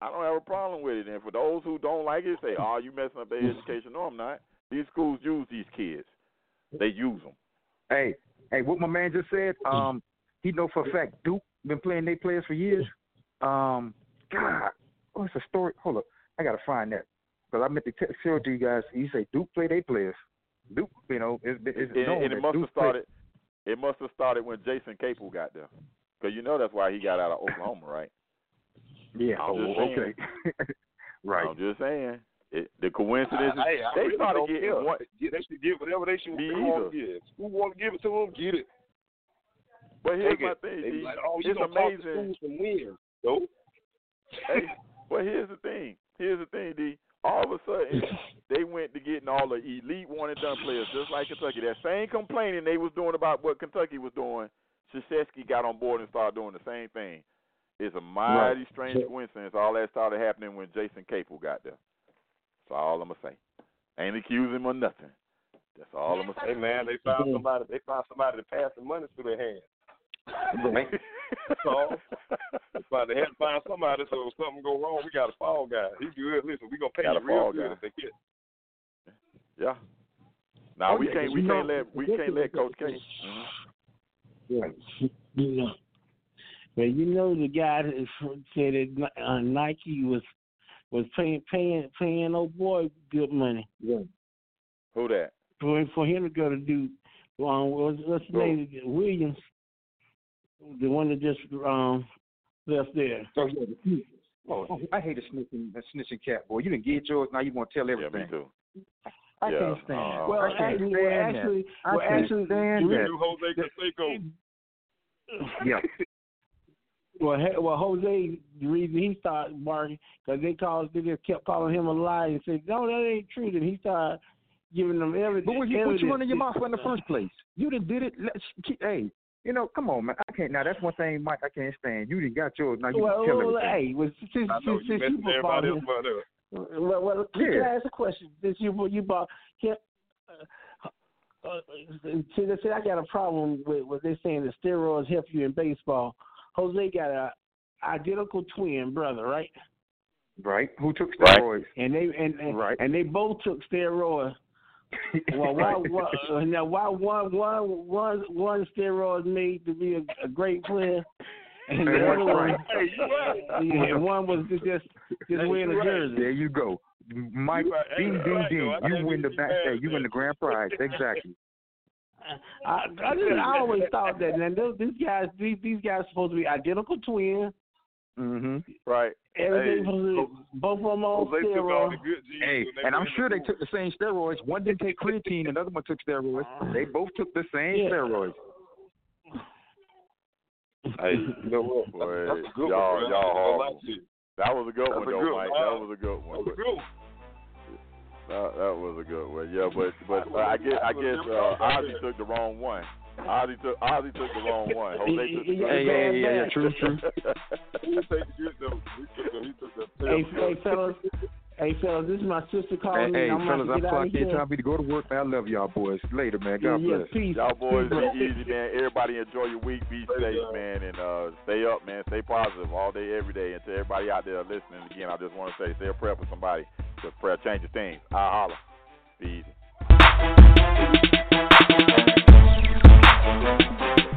I don't have a problem with it. And for those who don't like it, say, "Oh, you messing up their education." No, I'm not. These schools use these kids. They use them. Hey, hey, what my man just said, um, he know for a fact Duke been playing their players for years. Um, God, what's the story? Hold up, I gotta find that because I meant to t- show it to you guys. He say Duke play their players. Duke, you know, it's, it's And, known and it that must have Duke play- started. It must have started when Jason Capel got there, because you know that's why he got out of Oklahoma, right? Yeah. I'm Oh, okay. *laughs* right. I'm just saying. It, the coincidence is Hey, I they really started don't getting one. Yeah, They should get whatever they should Me they want either. to give. Who want to give it to them? Get it. But here's Take my it. thing, They D. like, oh, it's gonna talk to amazing. schools from where? No. hey, *laughs* but here's the thing. Here's the thing, D. All of a sudden, *laughs* they went to getting all the elite one and done players, just like Kentucky. That same complaining they was doing about what Kentucky was doing, Krzyzewski got on board and started doing the same thing. It's a mighty strange coincidence. All that started happening when Jason Capel got there. That's all I'm gonna say. Ain't accusing him of nothing. That's all I'm gonna say. Hey man, they found mm-hmm. somebody. They found somebody to pass the money through their hands. Right. That's all. They found had to find somebody. So if something go wrong, we got a fall guy. He good. Listen, we gonna pay Got you a real good guy. if they get. Yeah. Now Oh, we yeah, can't we can't know- let we can't let Coach K. Mhm. Right. You know. But you know the guy that said that uh, Nike was was paying paying paying old boy good money Yeah. Who that? for for him to go to do um what's, what's his Who? name Williams, the one that just um left there. Oh, yeah, the- oh, oh, I hate a snitching, a snitching cat, boy. You didn't get yours, now you want to tell everything. Yeah, everything. me too. I Yeah, can't stand uh. Well, I can't actually, stand well, that. actually, I well, can't actually, stand We that. knew Jose Canseco. *laughs* Yeah. Well, he- well, Jose, the reason he started barking because they called, they just kept calling him a lie and said, "No, that ain't true." Then he started giving them everything. But what you, what you running your mouth for in the first place? You done did it. Let's keep, hey, you know, come on, man. I can't. Now that's one thing, Mike. I can't stand. You didn't got yours. Now you Well, can tell well, everything. hey, well, since, I know since, you since you messing everybody else bought about him, well, well, can Yeah. I ask a question? Since you you bought, can, uh, uh, see, they say I got a problem with what they're saying that steroids help you in baseball. Jose got a identical twin brother, right? Right? Who took Right. steroids? And they and and, Right. and they both took steroids. *laughs* Well, why, why uh, now why one one one one steroid made to be a, a great player, and the other one's one, right. Hey, you right. *laughs* yeah, one was just just Hey, wearing a you right. jersey. There you go. Mike, You right. Hey, ding, you ding, right, ding. though. I You win the back. mad Hey, you win the grand prize. Exactly. *laughs* I, I, just, I always thought that. And those these guys, these these guys are supposed to be identical twins. Hmm Right. Everything Hey, supposed to be, both of them on Jose took the steroids. Hey, they and I'm sure they took the same steroids. One didn't take creatine, another one took steroids. They both took the same Yeah. steroids. Hey, *laughs* you know what? Boy, That's a good y'all- one, y'all I ain't gonna lie horrible. to you. That was a good That's one a though, good Mike. one. That was a good one. That's a good one. that, that was a good one. Yeah, but but uh, I guess I guess uh, Ozzie took the wrong one. Ozzie took Ozzie took the wrong one. Jose took the Yeah, Hey, yeah, yeah, yeah, bad, true, true. *laughs* He took the good though. He took he took the Hey, hey, fellas, Hey, fellas, this is my sister calling hey me. I'm fellas, I'm to get out of clocking. Time for me to go to work. Man, I love y'all boys. Later, man. God yeah, bless. Yeah, peace. Y'all boys Peace, be easy, man. Everybody enjoy your week. Be safe, man, and uh, stay up, man. Stay positive all day, every day. And to everybody out there listening, again, I just want to say, say a prayer for somebody. Because prayer changes things. I holla. Be easy. Thank you.